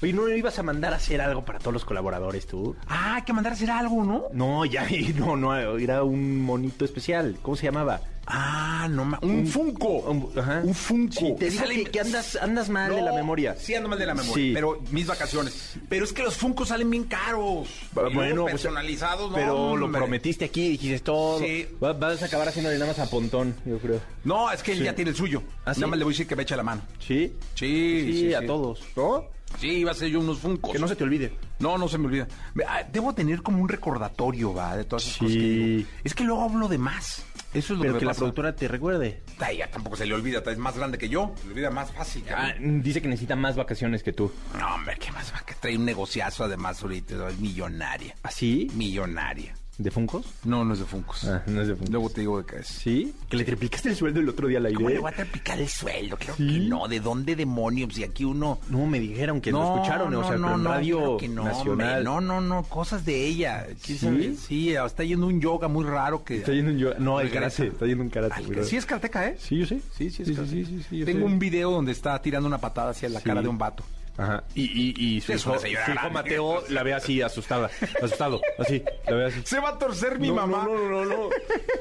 S3: Oye, ¿no ibas a mandar a hacer algo para todos los colaboradores tú?
S2: Ah, hay que mandar a hacer algo, ¿no?
S3: No, ya, no, no, era un monito especial. ¿Cómo se llamaba?
S2: Ah, no ma- Un, Funko.
S3: Un, ajá.
S2: Un Funko.
S3: Sí, te digo
S2: Sale-
S3: que, que andas, andas mal de la memoria.
S2: Sí, ando mal de la memoria.
S3: Sí.
S2: Pero mis vacaciones. Pero es que los Funko salen bien caros.
S3: Bueno, pues,
S2: personalizados, no,
S3: Pero lo prometiste aquí y dijiste todo.
S2: Sí.
S3: Va- Vas a acabar haciéndole nada más a Pontón, yo creo.
S2: No, es que él ya tiene el suyo.
S3: ¿Ah, sí?
S2: Nada más le voy a decir que me eche la mano.
S3: ¿Sí?
S2: Sí,
S3: Sí, a todos. ¿No?
S2: Sí, iba a ser yo unos funcos.
S3: Que no se te olvide.
S2: No, no se me olvida. Ah, Debo tener como un recordatorio, va, de todas esas
S3: Sí.
S2: cosas que digo. Es que luego hablo de más. Eso es lo
S3: pero
S2: que,
S3: la productora te recuerde.
S2: Ay, ya tampoco se le olvida, es más grande que yo. Se le olvida más fácil.
S3: Ah,
S2: cabrón.
S3: dice que necesita más vacaciones que tú.
S2: No, hombre, ¿qué más va? Que trae un negociazo además ahorita. Es millonaria.
S3: ¿Así?
S2: Millonaria.
S3: ¿De Funcos?
S2: No, no es de Funcos.
S3: Ah, no es de Funcos.
S2: Luego te digo de qué es.
S3: ¿Sí? Que le triplicaste el sueldo el otro día al aire.
S2: ¿Cómo le voy a triplicar el sueldo? Claro que no. ¿De dónde demonios? Si aquí uno...
S3: No, me dijeron que lo escucharon, o sea, pero en radio
S2: que no,
S3: nacional.
S2: No, no, no, cosas de ella. ¿Quién
S3: ¿Sí?
S2: sabe? Sí, está yendo un yoga muy raro que...
S3: Está yendo un yo- No, el karate. Está yendo un karate.
S2: Al- sí es karateca, ¿eh?
S3: Sí, yo sé.
S2: Sí, sí, es
S3: sí, sí, sí, sí,
S2: Tengo un video donde está tirando una patada hacia la cara de un vato.
S3: Ajá. Y, y, y su, hijo, su hijo. Mateo la ve así, asustada. Asustado. Así. La ve así.
S2: Se va a torcer mi
S3: No,
S2: mamá.
S3: No, no, no, no.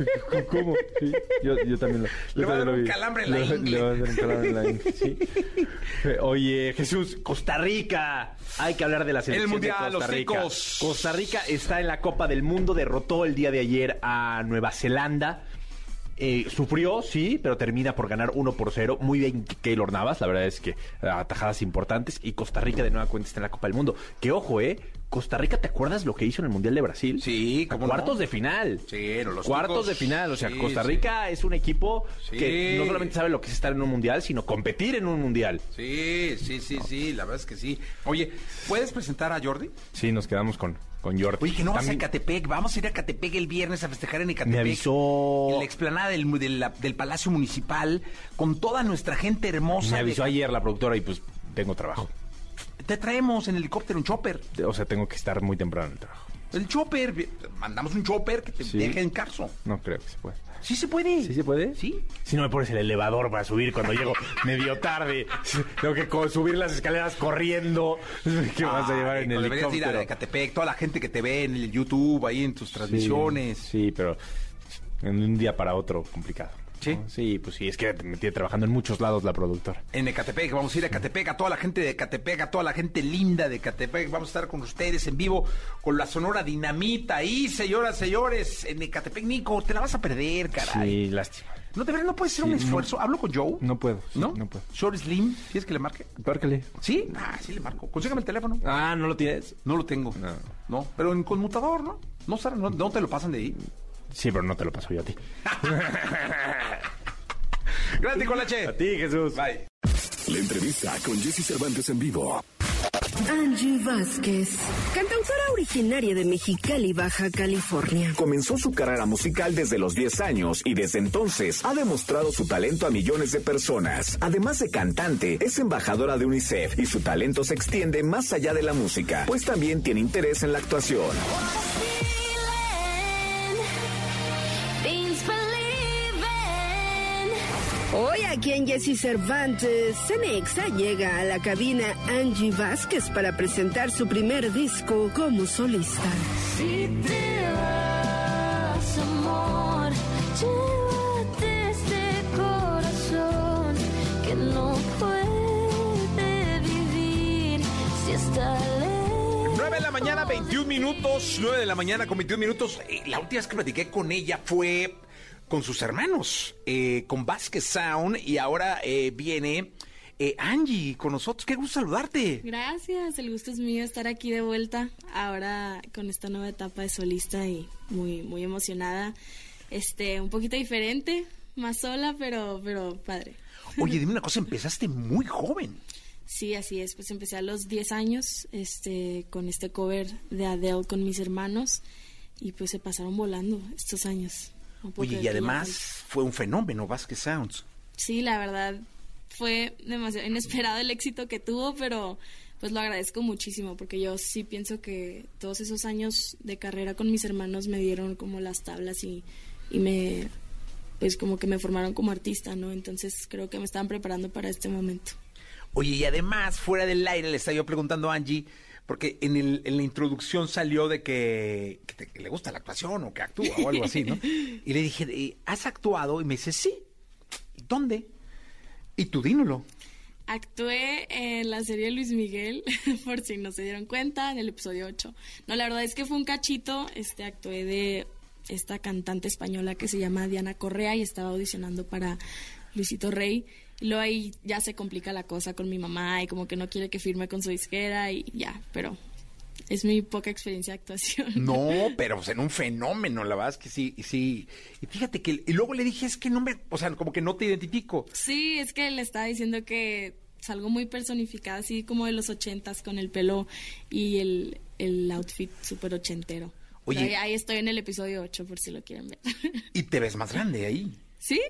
S3: ¿Cómo? Sí, yo, yo también lo.
S2: Le
S3: yo
S2: va a dar un calambre en la
S3: Le
S2: ingle.
S3: Le va a dar un calambre en la ingle, sí. Eh, Oye, Jesús, Costa Rica. Hay que hablar de la selección
S2: Mundial,
S3: de Costa
S2: los
S3: Rica.
S2: ticos.
S3: Costa Rica está en la Copa del Mundo, derrotó el día de ayer a Nueva Zelanda. Eh, sufrió, sí, pero termina por ganar 1 por 0. Muy bien Keylor Navas, la verdad es que eh, atajadas importantes. Y Costa Rica de nueva cuenta está en la Copa del Mundo. Que ojo, ¿eh? Costa Rica, ¿te acuerdas lo que hizo en el Mundial de Brasil?
S2: Sí,
S3: A
S2: cómo
S3: Cuartos
S2: no.
S3: de final.
S2: Sí, no, los
S3: Cuartos
S2: ticos.
S3: de final. O sea,
S2: Sí,
S3: Costa
S2: sí.
S3: Rica es un equipo
S2: Sí.
S3: que no solamente sabe lo que es estar en un mundial, sino competir en un mundial.
S2: Sí, sí, sí, sí, la verdad es que sí. Oye, ¿puedes presentar a Jordi?
S3: Sí, nos quedamos con, con.
S2: Oye, que no vas a
S3: También-
S2: Ecatepec. Vamos a ir a Ecatepec el viernes a festejar en Ecatepec.
S3: Me avisó.
S2: En la explanada del, del Palacio Municipal con toda nuestra gente hermosa.
S3: Me avisó ayer la productora y pues tengo trabajo.
S2: Te traemos en helicóptero un chopper.
S3: O sea, tengo que estar muy temprano en el trabajo.
S2: El chopper. vi- Mandamos un chopper que te
S3: Sí.
S2: deje en Carso.
S3: No creo que se pueda.
S2: Sí se puede.
S3: ¿Sí se puede?
S2: Sí.
S3: Si no me pones el elevador para subir cuando llego medio tarde. Tengo que subir las escaleras corriendo. ¿Qué vas a llevar en el
S2: Deberías ir a
S3: helicóptero?
S2: Ecatepec. Toda la gente que te ve en el YouTube, ahí en tus transmisiones.
S3: Sí, pero en un día para otro complicado.
S2: ¿Sí?
S3: ¿no? Sí, pues sí, es que me tiene trabajando en muchos lados la productora.
S2: En Ecatepec, vamos a ir a Ecatepec, a toda la gente de Ecatepec, a toda la gente linda de Ecatepec. Vamos a estar con ustedes en vivo con la Sonora Dinamita ahí, señoras, señores, en Ecatepec. Nico, te la vas a perder, caray.
S3: Sí, lástima.
S2: No, de verdad, no puedes hacer
S3: Sí,
S2: un
S3: no.
S2: esfuerzo. Hablo con Joe.
S3: No puedo. sí,
S2: ¿No?
S3: No puedo.
S2: Short Slim, ¿quieres que le marque?
S3: Márcale.
S2: ¿Sí? Ah, sí le marco. Consígame el teléfono.
S3: Ah, ¿no lo tienes?
S2: No lo tengo.
S3: No.
S2: No, pero en conmutador, ¿no? No, Sara, no, no te lo pasan de ahí.
S3: Sí, pero no te lo paso yo a ti.
S2: Gracias, Nicolache.
S3: A ti, Jesús.
S2: Bye.
S1: La entrevista con Jesse Cervantes en vivo.
S9: Angie Vázquez, cantautora originaria de Mexicali, Baja California.
S10: Comenzó su carrera musical desde los 10 años y desde entonces ha demostrado su talento a millones de personas. Además de cantante, es embajadora de UNICEF y su talento se extiende más allá de la música, pues también tiene interés en la actuación.
S9: Hoy aquí en Jesse Cervantes, Cenexa llega a la cabina Angie Vázquez para presentar su primer disco como solista.
S11: Si te vas, amor, llévate este corazón que no puede vivir si está lejos.
S2: 9 de la mañana, 21 minutos. 9 de la mañana con 21 minutos. Eh, La última vez que platiqué con ella fue con sus hermanos, eh, con Vázquez Sound. Y ahora eh, viene eh, Angie con nosotros. Qué gusto saludarte.
S12: Gracias, el gusto es mío estar aquí de vuelta, ahora con esta nueva etapa de solista y muy, muy emocionada. Este, un poquito diferente, más sola, pero, pero padre.
S2: Oye, dime una cosa, empezaste muy joven.
S12: Sí, así es, pues empecé a los 10 años, este, con este cover de Adele con mis hermanos y pues se pasaron volando estos años.
S2: Oye, y además
S12: fue-
S2: fue un fenómeno Vázquez Sounds.
S12: Sí, la verdad fue demasiado inesperado el éxito que tuvo, pero pues lo agradezco muchísimo porque yo sí pienso que todos esos años de carrera con mis hermanos me dieron como las tablas y, y me pues como que me formaron como artista, ¿no? Entonces creo que me estaban preparando para este momento.
S2: Oye, y además, fuera del aire, le estaba yo preguntando a Angie, porque en, el, en la introducción salió de que, que te- que le gusta la actuación o que actúa o algo así, ¿no? Y le dije, eh, ¿has actuado? Y me dice, sí. ¿Dónde? Y tú dínoslo.
S12: Actué en la serie Luis Miguel, por si no se dieron cuenta, en el episodio 8. No, la verdad es que fue un cachito, este, actué de esta cantante española que se llama Diana Correa y estaba audicionando para Luisito Rey. Luego ahí ya se complica la cosa con mi mamá y como que no quiere que firme con su disquera y ya, pero es mi poca experiencia de actuación.
S2: No, pero pues, en un fenómeno, la verdad es que sí, sí. Y fíjate que, y luego le dije, es que no me, o sea, como que no te identifico.
S12: Sí, es que le estaba diciendo que salgo muy personificada, así como de los ochentas, con el pelo y el, el outfit súper ochentero.
S2: Oye.
S12: Ahí, ahí estoy en el episodio 8, por si lo quieren ver.
S2: Y te ves más grande ahí.
S12: ¿Sí?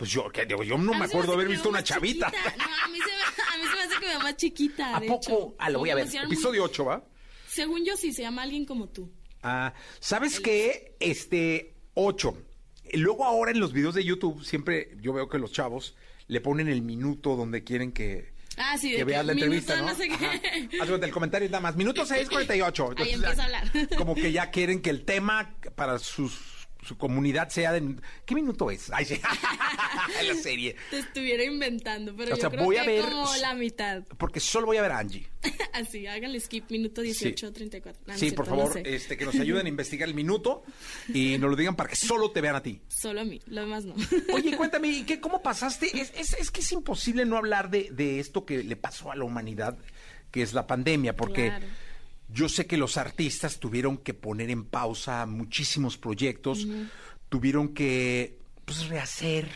S2: Pues yo, que digo, yo no me acuerdo haber visto una chavita.
S12: chiquita. No, a mí, se me, a mí se me hace que me veo más chiquita.
S2: ¿A
S12: de
S2: poco?
S12: hecho.
S2: Ah, lo voy a ver. Episodio
S12: muy-
S2: 8, ¿va?
S12: Según yo, sí, se llama alguien como tú.
S2: Ah, ¿sabes qué? Este, 8. Luego ahora en los videos de YouTube, siempre yo veo que los chavos le ponen el minuto donde quieren que,
S12: Ah, sí, de
S2: que veas la
S12: minuto
S2: entrevista, ¿no?
S12: no sé qué.
S2: Ajá. El comentario es nada más. Minuto 6.48.
S12: Ahí empieza a hablar.
S2: Como que ya quieren que el tema para sus, su comunidad sea de... ¿Qué minuto es? Ay, sí. la serie.
S12: Te estuviera inventando, pero
S2: O
S12: yo
S2: sea,
S12: creo
S2: voy
S12: que
S2: a ver-
S12: como la mitad.
S2: Porque solo voy a ver a Angie.
S12: Así, háganle skip minuto 18, 34. No,
S2: sí, por
S12: no
S2: favor,
S12: sé.
S2: este, que nos ayuden a investigar el minuto y nos lo digan para que solo te vean a ti.
S12: Solo a mí, lo demás no.
S2: Oye, cuéntame, ¿y qué, cómo pasaste? Es, es, es que es imposible no hablar de, de esto que le pasó a la humanidad, que es la pandemia, porque
S12: Claro.
S2: Yo sé que los artistas tuvieron que poner en pausa muchísimos proyectos, tuvieron que pues, rehacer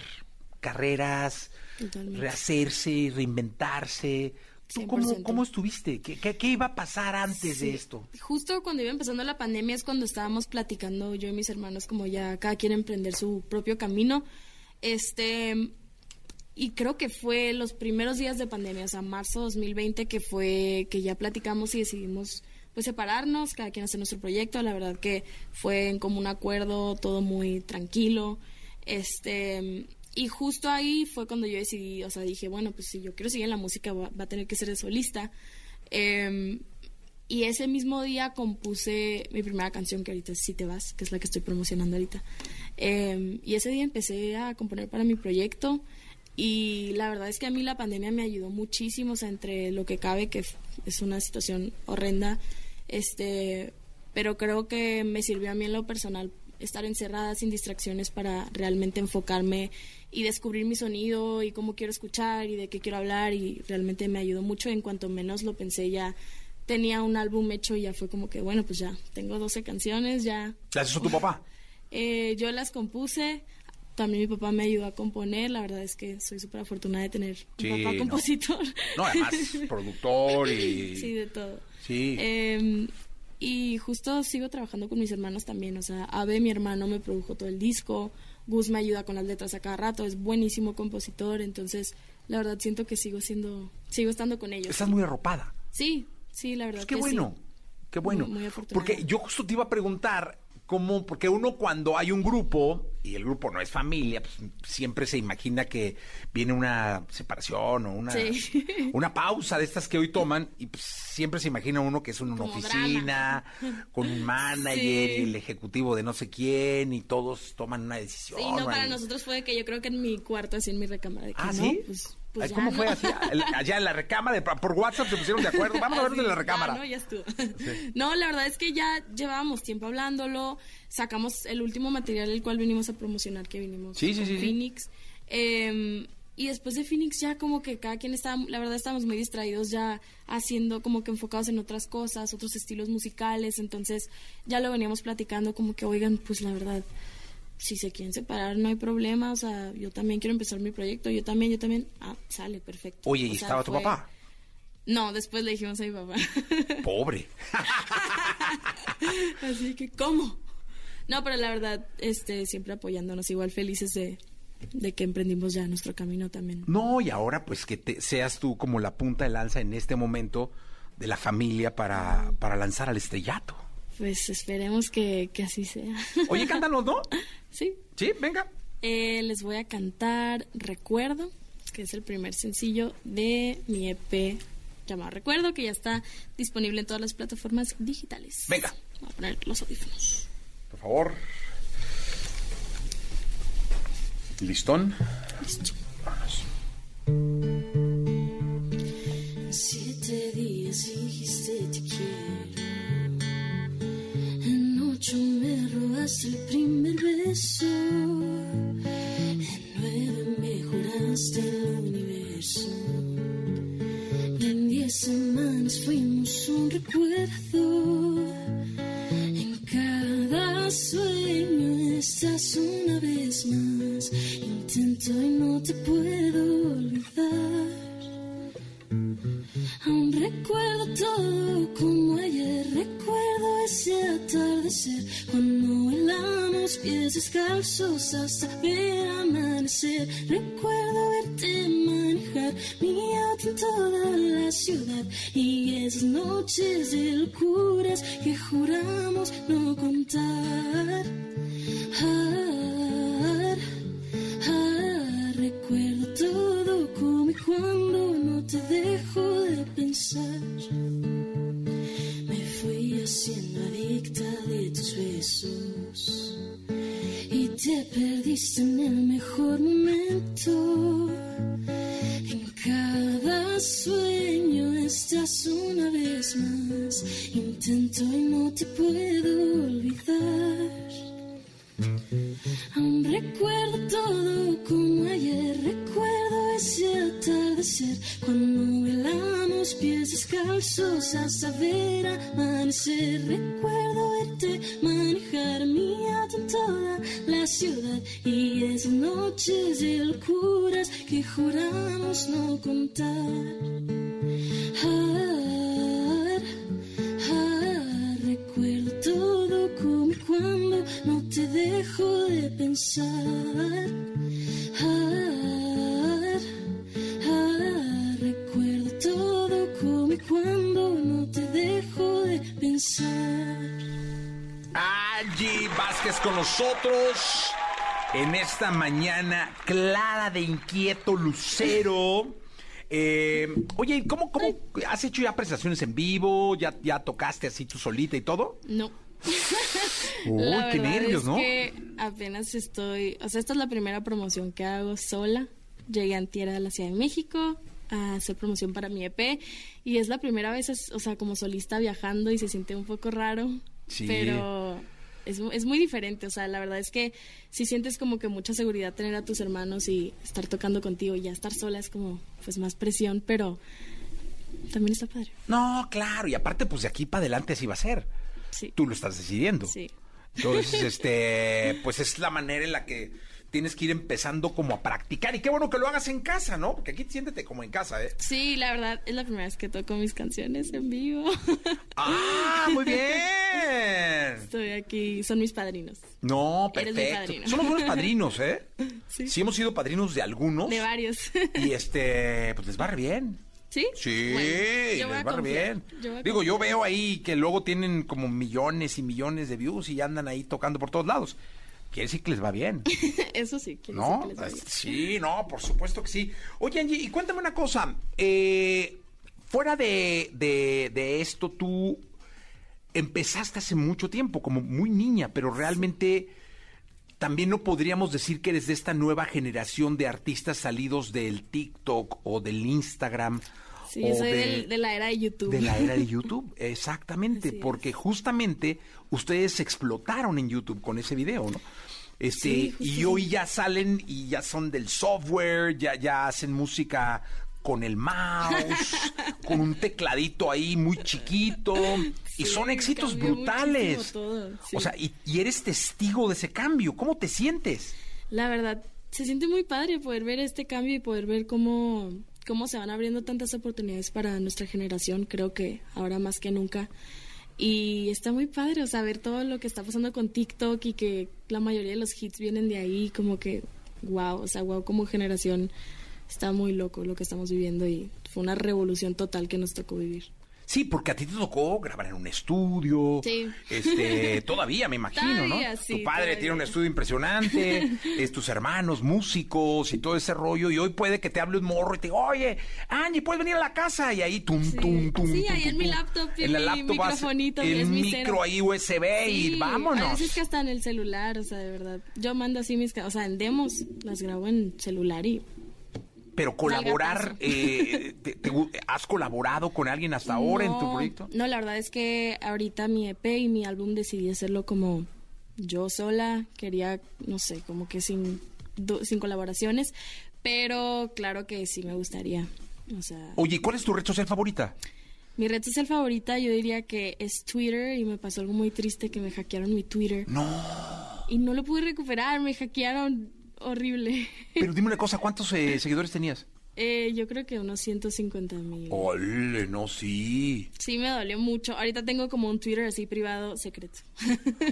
S2: carreras,
S12: Totalmente.
S2: rehacerse, reinventarse. ¿Tú cómo,
S12: 100%.
S2: cómo estuviste? ¿Qué, qué, qué iba a pasar antes de esto?
S12: Justo cuando iba empezando la pandemia es cuando estábamos platicando yo y mis hermanos como ya cada quien emprender su propio camino. Este y creo que fue los primeros días de pandemia, o sea, marzo 2020 que fue que ya platicamos y decidimos pues separarnos, cada quien hacer nuestro proyecto. La verdad que fue en común acuerdo, todo muy tranquilo. Este y justo ahí fue cuando yo decidí, o sea, dije, bueno, pues si yo quiero seguir en la música va, a tener que ser de solista. Em, y ese mismo día compuse mi primera canción, que ahorita es Si te vas, que es la que estoy promocionando ahorita. Eh, y ese día empecé a componer para mi proyecto. Y la verdad es que a mí la pandemia me ayudó muchísimo, o sea, entre lo que cabe, que es una situación horrenda, este, pero creo que me sirvió a mí en lo personal estar encerrada sin distracciones para realmente enfocarme y descubrir mi sonido y cómo quiero escuchar y de qué quiero hablar y realmente me ayudó mucho. En cuanto menos lo pensé ya tenía un álbum hecho y ya fue como que bueno pues ya tengo 12 canciones ya.
S2: ¿Las hizo tu papá?
S12: eh, yo las compuse. También mi papá me ayudó a componer. La verdad es que soy súper afortunada de tener
S2: Sí,
S12: un papá
S2: no.
S12: compositor.
S2: No, además, productor y...
S12: sí de todo
S2: Sí.
S12: Eh, y justo sigo trabajando con mis hermanos también. O sea, Abe, mi hermano, me produjo todo el disco. Gus me ayuda con las letras a cada rato. Es buenísimo compositor. Entonces, la verdad, siento que sigo siendo, sigo estando con ellos.
S2: Estás muy arropada.
S12: Sí, sí, la verdad.
S2: Pues qué
S12: que
S2: bueno,
S12: sí.
S2: qué bueno.
S12: Muy- muy
S2: porque yo justo te iba a preguntar cómo, porque uno cuando hay un grupo y el grupo no es familia, pues, siempre se imagina que viene una separación o una,
S12: Sí.
S2: una pausa de estas que hoy toman y pues, siempre se imagina uno que es una
S12: Como
S2: oficina
S12: drama.
S2: con un manager
S12: Sí.
S2: y el ejecutivo de no sé quién y todos toman una decisión.
S12: Sí, no, para nosotros fue que yo creo que en mi cuarto, así en mi recámara. De que
S2: Ah,
S12: no,
S2: ¿sí?
S12: Pues, pues
S2: ¿Cómo
S12: no.
S2: fue así? Allá en la recámara, de- por WhatsApp se pusieron de acuerdo. Vamos a vernos en la recámara.
S12: ya, no, ya estuvo. No, la verdad es que ya llevábamos tiempo hablándolo. Sacamos el último material, el cual vinimos a promocionar, que vinimos
S2: Sí, sí,
S12: con
S2: sí, sí.
S12: Phoenix. Eh, y después de Phoenix ya como que cada quien estaba, la verdad estábamos muy distraídos ya haciendo como que enfocados en otras cosas, otros estilos musicales. Entonces ya lo veníamos platicando como que, oigan, pues la verdad, si se quieren separar no hay problema. O sea, yo también quiero empezar mi proyecto, yo también, yo también. Ah, sale, perfecto.
S2: Oye,
S12: O
S2: ¿y
S12: sea,
S2: estaba tu
S12: fue-
S2: papá?
S12: No, después le dijimos a mi papá.
S2: Pobre.
S12: Así que, ¿cómo? No, pero la verdad, este, siempre apoyándonos, igual felices de, de que emprendimos ya nuestro camino también.
S2: No, y ahora pues que te, seas tú como la punta de lanza en este momento de la familia para, para lanzar al estrellato.
S12: Pues esperemos que, que así sea.
S2: Oye, cántanos, ¿no?
S12: Sí.
S2: Sí, venga.
S12: Eh, les voy a cantar Recuerdo, que es el primer sencillo de mi EP llamado Recuerdo, que ya está disponible en todas las plataformas digitales.
S2: Venga.
S12: Voy a poner los audífonos.
S2: Por favor. ¿Listón?
S11: Siete días das el primer beso, en nueve mejoraste el universo. En diez semanas fuimos un recuerdo. En cada sueño estás una vez más. Intento y no te puedo olvidar. Aún recuerdo todo como ayer, recuerdo ese atardecer cuando bailamos pies descalzos hasta ver amanecer. Recuerdo verte manejar mi auto en toda la ciudad y esas noches de locuras que juramos no contar. Ah, ah, recuerdo todo como y cuando te dejo de pensar. Me fui haciendo adicta de tus besos y te perdiste en el mejor momento. En cada sueño estás una vez más. Intento y no te puedo olvidar. Aún recuerdo todo como ayer, recuerdo ese atardecer cuando velamos pies descalzos hasta ver amanecer. Recuerdo verte manejar mi auto en toda la ciudad y esas noches de locuras que juramos no contar. Dejo de pensar. Ah, ah, recuerdo todo como y cuando no te dejo de pensar.
S2: Angie Vázquez con nosotros en esta mañana clara de inquieto lucero. Eh, oye, ¿cómo, ¿cómo has hecho ya presentaciones en vivo? ¿Ya, ya tocaste así tú solita y todo?
S12: No.
S2: Uy,
S12: La
S2: qué nervios,
S12: es
S2: ¿no?
S12: que apenas estoy, o sea, esta es la primera promoción que hago sola. Llegué a la Ciudad de México a hacer promoción para mi EP y es la primera vez, o sea, como solista viajando y se siente un poco raro,
S2: Sí.
S12: pero es, es muy diferente, o sea, la verdad es que si sientes como que mucha seguridad tener a tus hermanos y estar tocando contigo y ya estar sola es como pues más presión, pero también está padre.
S2: No, claro, y aparte, pues de aquí para adelante así va a ser.
S12: Sí.
S2: Tú lo estás decidiendo.
S12: Sí.
S2: Entonces, este, pues es la manera en la que tienes que ir empezando como a practicar. Y qué bueno que lo hagas en casa, ¿no? Porque aquí siéntete como en casa, ¿eh?
S12: Sí, la verdad es la primera vez que toco mis canciones en vivo.
S2: ¡Ah, muy bien!
S12: Estoy aquí, son mis padrinos.
S2: No,
S12: Eres mi
S2: perfecto.
S12: padrino.
S2: Somos buenos padrinos, ¿eh?
S12: Sí.
S2: Sí hemos sido padrinos de algunos.
S12: De varios.
S2: Y este, pues les va re bien.
S12: ¿Sí?
S2: Sí,
S12: Bueno,
S2: les va bien.
S12: yo
S2: Digo, yo veo ahí que luego tienen como millones y millones de views y andan ahí tocando por todos lados. Quiere decir que les va bien.
S12: Eso sí, quiere
S2: ¿No?
S12: decir que les va bien.
S2: Sí, no, por supuesto que sí. Oye, Angie, y cuéntame una cosa. eh, fuera de, de- de esto, tú empezaste hace mucho tiempo, como muy niña, pero realmente también no podríamos decir que eres de esta nueva generación de artistas salidos del TikTok o del Instagram.
S12: Sí,
S2: o
S12: soy
S2: de-
S12: del- de la era de YouTube.
S2: de la era de YouTube, exactamente, porque justamente ustedes explotaron en YouTube con ese video, ¿no? Este,
S12: Sí,
S2: y hoy ya salen y ya son del software, ya, ya hacen música con el mouse, con un tecladito ahí muy chiquito, y son éxitos brutales.
S12: muchísimo todo, sí.
S2: O sea, y, y eres testigo de ese cambio, ¿cómo te sientes?
S12: La verdad, se siente muy padre poder ver este cambio y poder ver cómo, cómo se van abriendo tantas oportunidades para nuestra generación, creo que ahora más que nunca. Y está muy padre, o sea, ver todo lo que está pasando con TikTok y que la mayoría de los hits vienen de ahí, como que, wow, o sea, wow, como generación está muy loco lo que estamos viviendo y fue una revolución total que nos tocó vivir.
S2: Sí, porque a ti te tocó grabar en un estudio.
S12: Sí.
S2: Este, todavía me imagino,
S12: Todavía,
S2: ¿no?
S12: sí,
S2: tu padre
S12: todavía.
S2: tiene un estudio impresionante, es tus hermanos músicos y todo ese rollo y hoy puede que te hable un morro y te diga, "Oye, Angie, puedes venir a la casa" y ahí tum tum tum.
S12: Sí,
S2: tum,
S12: ahí
S2: tum,
S12: en mi
S2: tum.
S12: laptop y
S2: en la
S12: mi
S2: laptop vas-
S12: microfonito,
S2: el
S12: mi
S2: micro ahí USB y
S12: Sí,
S2: vámonos.
S12: A veces que hasta en el celular, o sea, de verdad. Yo mando así mis, o sea, en demos las grabo en celular y
S2: Pero colaborar, eh, te- te ¿has colaborado con alguien hasta ahora en tu proyecto?
S12: No, la verdad es que ahorita mi EP y mi álbum decidí hacerlo como yo sola. Quería, no sé, como que sin, sin colaboraciones. Pero claro que sí me gustaría. O sea,
S2: Oye, ¿cuál es tu red social favorita?
S12: mi red social favorita yo diría que es Twitter y me pasó algo muy triste que me hackearon mi Twitter.
S2: No.
S12: Y no lo pude recuperar, me hackearon horrible.
S2: Pero dime una cosa, ¿cuántos eh, seguidores tenías?
S12: Eh, yo creo que unos 150 mil.
S2: Ole, no, sí.
S12: Sí, me dolió mucho. Ahorita tengo como un Twitter así privado secreto.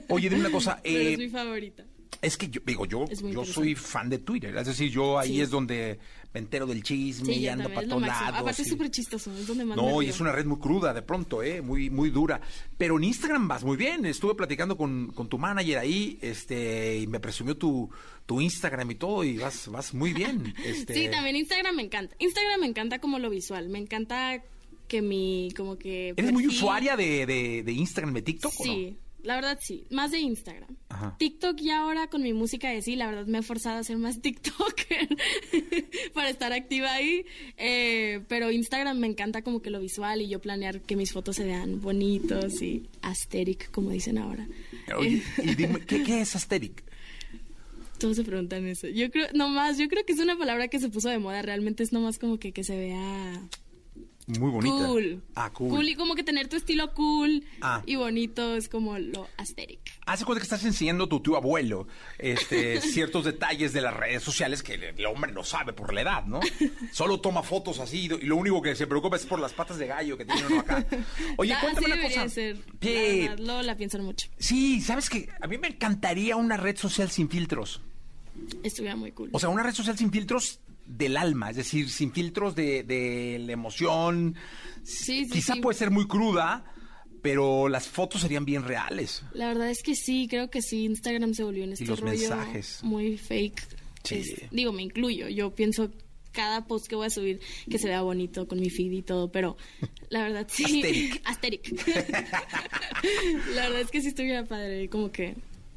S2: Oye, dime una cosa.
S12: Pero
S2: eh,
S12: es mi favorita.
S2: Es que yo digo, yo, yo soy fan de Twitter. Es decir, yo ahí
S12: Sí.
S2: es donde me entero del chisme
S12: Sí,
S2: y ando para todos lados.
S12: Aparte es súper chistoso, es donde más
S2: No, y es una red muy cruda de pronto, ¿eh? Muy, muy dura. Pero en Instagram vas muy bien. Estuve platicando con, con tu manager ahí, este, y me presumió tu, tu Instagram y todo, y vas, vas muy bien. Este,
S12: Sí, también Instagram me encanta. Instagram me encanta como lo visual. Me encanta que mi, como que...
S2: ¿Eres muy usuaria de, de, de Instagram, de TikTok o no?
S12: La verdad sí. Más de Instagram.
S2: Ajá.
S12: TikTok ya ahora con mi música de sí, la verdad me he forzado a ser más TikToker para estar activa ahí. Eh, pero Instagram me encanta como que lo visual y yo planear que mis fotos se vean bonitos y asteric, como dicen ahora.
S2: Oye, y dime, ¿qué, qué es Asterix?
S12: todos se preguntan eso. Yo creo, nomás, yo creo que es una palabra que se puso de moda. Realmente es nomás como que, que se vea
S2: Muy bonita.
S12: cool.
S2: Ah, cool.
S12: y como que tener tu estilo cool
S2: Ah.
S12: y bonito es como lo asteric.
S2: Hace cuenta que estás enseñando a tu tío abuelo este, ciertos detalles de las redes sociales que el, hombre no sabe por la edad, ¿no? Solo toma fotos así y lo único que se preocupa es por las patas de gallo que tiene uno acá. Oye,
S12: Ah,
S2: cuéntame
S12: así
S2: una cosa.
S12: ser. La verdad, la piensan mucho.
S2: Sí, sabes que a mí me encantaría una red social sin filtros.
S12: Estuviera muy cool.
S2: O sea, una red social sin filtros del alma, es decir, sin filtros de, de la emoción.
S12: Sí, sí,
S2: Quizá
S12: sí.
S2: puede ser muy cruda, pero las fotos serían bien reales.
S12: La verdad es que sí, creo que sí, Instagram se volvió en este
S2: los
S12: rollo
S2: mensajes.
S12: muy fake.
S2: Sí.
S12: Es- digo, me incluyo. Yo pienso cada post que voy a subir que se vea bonito con mi feed y todo, pero la verdad sí. Asteric. la verdad es que sí estuviera padre, como que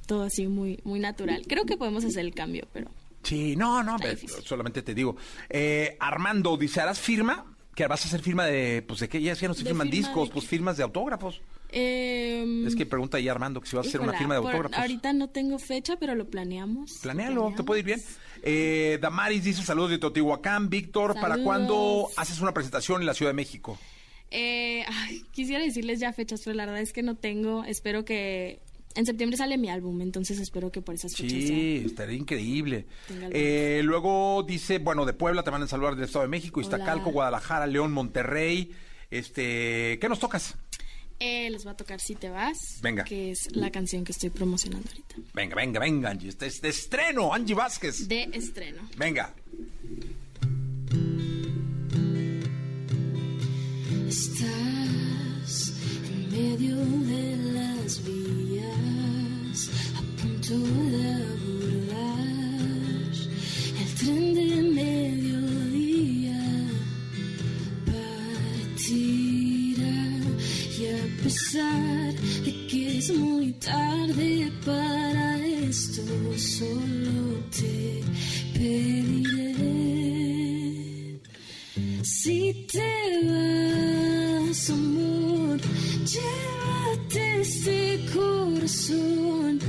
S12: todo así muy, muy natural. Creo que podemos hacer el cambio, pero
S2: Sí, no, no, pero solamente te digo. Eh, Armando dice, ¿harás firma? Que vas a hacer firma de, pues de qué, ya, ya no se
S12: ¿De
S2: firman
S12: firma
S2: discos,
S12: de
S2: pues firmas de autógrafos.
S12: eh,
S2: Es que pregunta ahí Armando que si vas a hacer una firma de autógrafos.
S12: ahorita no tengo fecha, pero lo planeamos.
S2: Planéalo, te puede ir bien. Eh, Damaris dice saludos de Teotihuacán. Víctor, ¿para cuándo haces una presentación en la Ciudad de México?
S12: Eh, ay, quisiera decirles ya fechas, pero la verdad es que no tengo. Espero que en septiembre sale mi álbum, entonces espero que por esas fechas
S2: Sí, estaría increíble. Eh, luego dice, bueno, de Puebla te van a saludar del Estado de México, Iztacalco,
S12: Hola.
S2: Guadalajara, León, Monterrey. Este, ¿qué nos tocas?
S12: Eh, les va a tocar Si te vas,
S2: Venga.
S12: que es la canción que estoy promocionando ahorita.
S2: Venga, venga, venga, Angie. Este es de estreno, Angie Vázquez.
S12: De estreno.
S2: Venga.
S11: Estás en medio de las vías, a punto de abordar el tren de mediodía. Partirá y a pesar de que es muy tarde para esto, solo te pediré. Si te vas, amor, llévate este corazón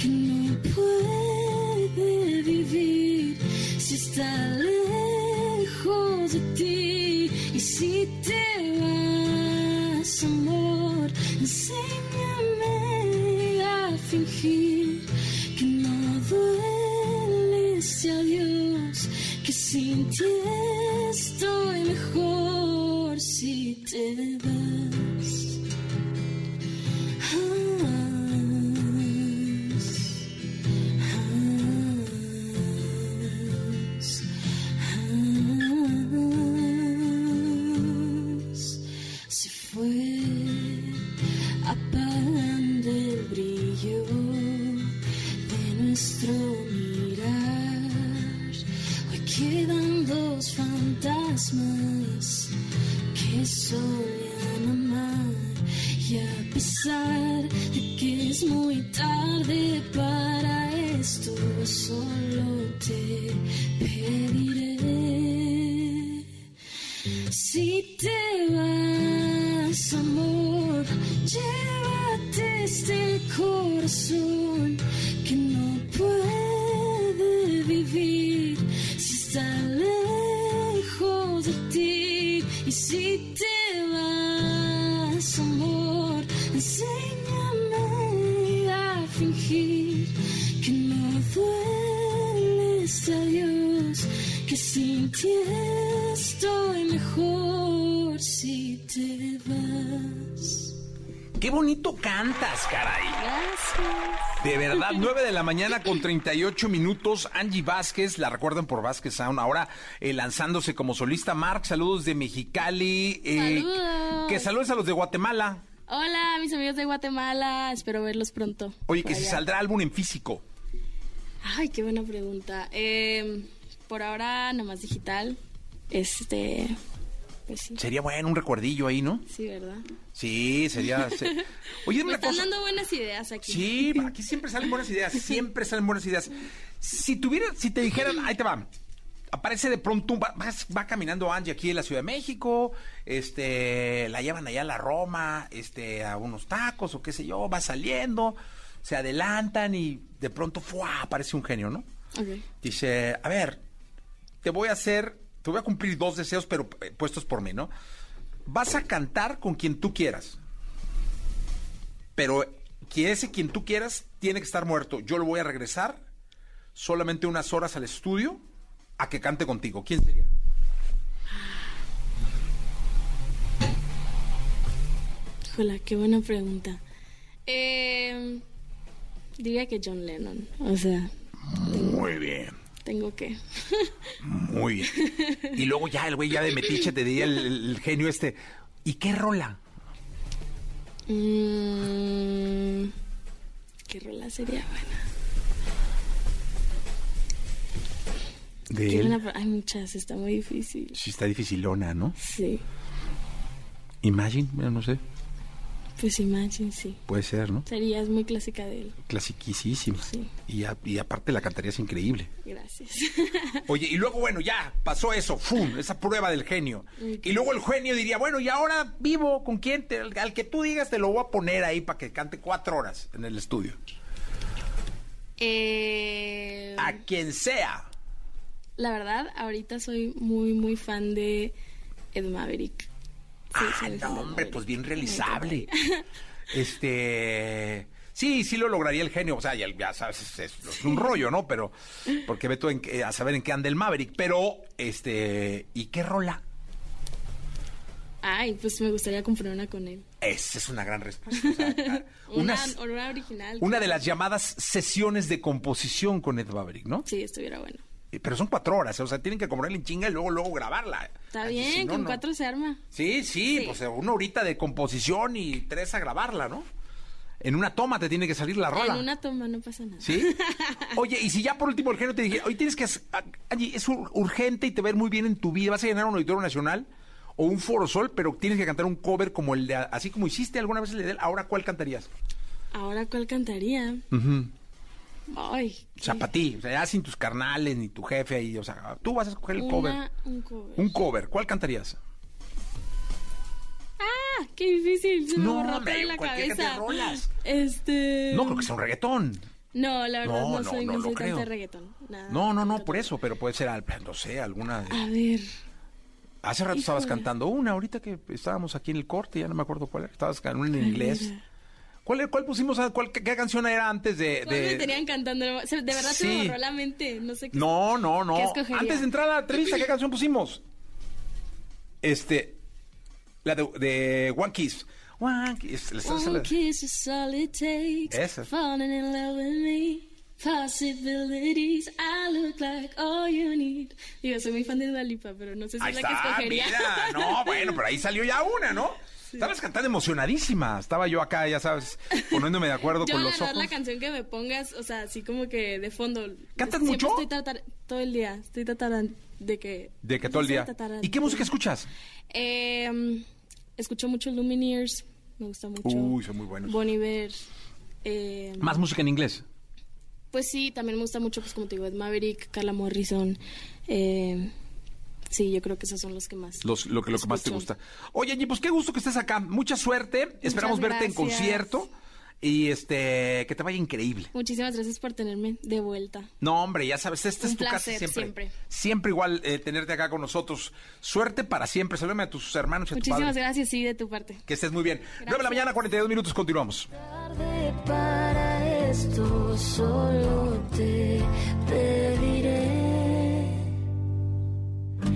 S11: que no puede vivir si está lejos de ti. Y si te vas, amor, enséñame a fingir que no duele ese adiós, que sin ti estoy mejor si te vas. De que es muy tarde para esto, solo te pediré. Si te vas,
S2: 9 de la mañana con 38 minutos. Angie Vázquez, la recuerdan por Vázquez Sound, ahora eh, lanzándose como solista. Mark, saludos de Mexicali. eh,
S12: Saludos.
S2: Que saludes a los de Guatemala.
S12: Hola, mis amigos de Guatemala. Espero verlos pronto.
S2: Oye, que si saldrá álbum en físico.
S12: Ay, qué buena pregunta. Eh, por ahora, nada más digital. Este. Pues sí.
S2: Sería bueno un recuerdillo ahí, ¿no?
S12: Sí, ¿verdad?
S2: Sí, sería. se- Oye,
S12: Me
S2: una
S12: están
S2: cosa.
S12: dando buenas ideas aquí.
S2: Sí, aquí siempre salen buenas ideas, siempre salen buenas ideas. Si tuviera, si te dijeran, ahí te va, aparece de pronto, un- va, va caminando Angie aquí en la Ciudad de México, este, la llevan allá a la Roma, este, a unos tacos o qué sé yo, va saliendo, se adelantan y de pronto, ¡fua! aparece un genio, ¿no? Dice, a ver, te voy a hacer, te voy a cumplir dos deseos, pero eh, puestos por mí, ¿no? Vas a cantar con quien tú quieras. Pero que ese quien tú quieras tiene que estar muerto. Yo lo voy a regresar solamente unas horas al estudio a que cante contigo. ¿Quién sería?
S12: Hola, qué buena pregunta. Eh, diría que John Lennon. O sea,
S2: Muy bien,
S12: tengo que.
S2: muy bien. Y luego ya el güey ya de metiche te diría el, genio este. ¿Y qué rola?
S12: Mm, ¿Qué rola sería buena?
S2: De él.
S12: Hay muchas, está muy difícil.
S2: Sí, está dificilona, ¿no?
S12: Sí,
S2: Imagine, bueno, no sé.
S12: Pues Imagine, sí.
S2: Puede ser, ¿no?
S12: Sería, es muy clásica de él.
S2: Clasiquísima.
S12: Sí.
S2: Y, a- y aparte la cantarías increíble.
S12: Gracias.
S2: Oye, y luego, bueno, ya pasó eso, ¡fum! Esa prueba del genio. Y luego el genio diría, bueno, y ahora vivo, ¿con quién? Te- al que tú digas te lo voy a poner ahí para que cante cuatro horas en el estudio.
S12: Eh,
S2: A quien sea.
S12: la verdad, ahorita soy muy, muy fan de Ed Maverick. Sí,
S2: Ah, no, hombre, pues bien realizable. Este. Sí, sí lo lograría el genio. O sea, ya, ya sabes, es, es- es un rollo, ¿no? Pero. Porque ve tú en a saber en qué anda el Maverick. Pero, este. ¿Y qué rola?
S12: Ay, pues me gustaría componer una con él.
S2: Esa es una gran respuesta. O sea,
S12: Una,
S2: unas-
S12: una original.
S2: una de las llamadas sesiones de composición con Ed Maverick, ¿no?
S12: Sí, estuviera bueno.
S2: Pero son cuatro horas, o sea, tienen que componerla en chinga y luego, luego grabarla.
S12: Está bien,
S2: si no,
S12: con
S2: no.
S12: cuatro se arma.
S2: Sí, sí,
S12: Sí.
S2: pues una horita de composición y tres a grabarla, ¿no? En una toma te tiene que salir la rola.
S12: En una toma no pasa nada.
S2: ¿Sí? Oye, y si ya por último el genio te dije, hoy tienes que Angie, es ur- urgente y te ir muy bien en tu vida, vas a llenar un auditorio nacional o un foro sol, pero tienes que cantar un cover como el de, así como hiciste alguna vez el de él, ahora ¿cuál cantarías?
S12: Ahora, ¿cuál cantaría?
S2: Ujú.
S12: Ay,
S2: O sea, para ti, o sea, ya sin tus carnales ni tu jefe ahí, o sea, tú vas a escoger el cover.
S12: un cover.
S2: Un cover, ¿cuál cantarías?
S12: Ah, qué difícil, se me
S2: No,
S12: borró
S2: hombre,
S12: de la cabeza.
S2: rolas.
S12: Este...
S2: No creo que sea un reggaetón.
S12: No, la verdad
S2: No,
S12: no,
S2: no,
S12: soy,
S2: no
S12: no
S2: lo
S12: soy
S2: creo.
S12: tanto de reggaetón. Nada.
S2: No, no, no, por eso, pero puede ser, no sé, alguna... de-
S12: A ver,
S2: Hace rato estabas cantando una, ahorita que estábamos aquí en el corte, ya no me acuerdo cuál era, estabas cantando una en inglés. ¿Cuál, cuál pusimos, a- cuál, qué, qué canción era antes de...?
S12: ¿cuál
S2: de-
S12: me tenían cantando? Se- De verdad se
S2: Sí.
S12: me borró la mente. No sé qué.
S2: No, no, no. Antes de entrar a la entrevista, ¿qué canción pusimos? Este, la de, de One Kiss. One Kiss.
S11: One kiss is all it takes.
S2: Esa.
S11: Falling in love with me. Possibilities. I look like all you need.
S12: Digo, soy muy fan de Dua Lipa, pero no sé si
S2: Ahí
S12: es la que
S2: está,
S12: escogería.
S2: mira. No, bueno, pero ahí salió ya una, ¿no? Estabas cantando emocionadísima. Estaba yo acá, ya sabes, poniéndome de acuerdo
S12: Yo,
S2: con los ojos.
S12: la canción que me pongas, o sea, así como que de fondo.
S2: ¿Cantas mucho?
S12: Estoy todo el día. Estoy tratando de que.
S2: De que todo el día. ¿Y qué música escuchas?
S12: Eh, escucho mucho Lumineers. Me gusta mucho.
S2: Uy, son muy buenos.
S12: Bon Iver. eh,
S2: Más música en inglés.
S12: Pues sí, también me gusta mucho, pues como te digo, Ed Maverick, Carla Morrison. eh, sí, yo creo que esos son los que más.
S2: Los- lo que, lo que más te gusta. Oye, Angie, pues qué gusto que estés acá. Mucha suerte. Esperamos verte en
S12: gracias.
S2: concierto. Y este, que te vaya increíble.
S12: Muchísimas gracias por tenerme de vuelta.
S2: No, hombre, ya sabes, esta es tu casa siempre.
S12: siempre.
S2: Siempre igual eh, tenerte acá con nosotros. Suerte para siempre. Salúdame a tus hermanos y a tu
S12: Muchísimas
S2: padre.
S12: gracias, sí, de tu parte.
S2: Que estés muy bien. 9 de la mañana, 42 minutos, continuamos.
S11: Para esto solo te pediré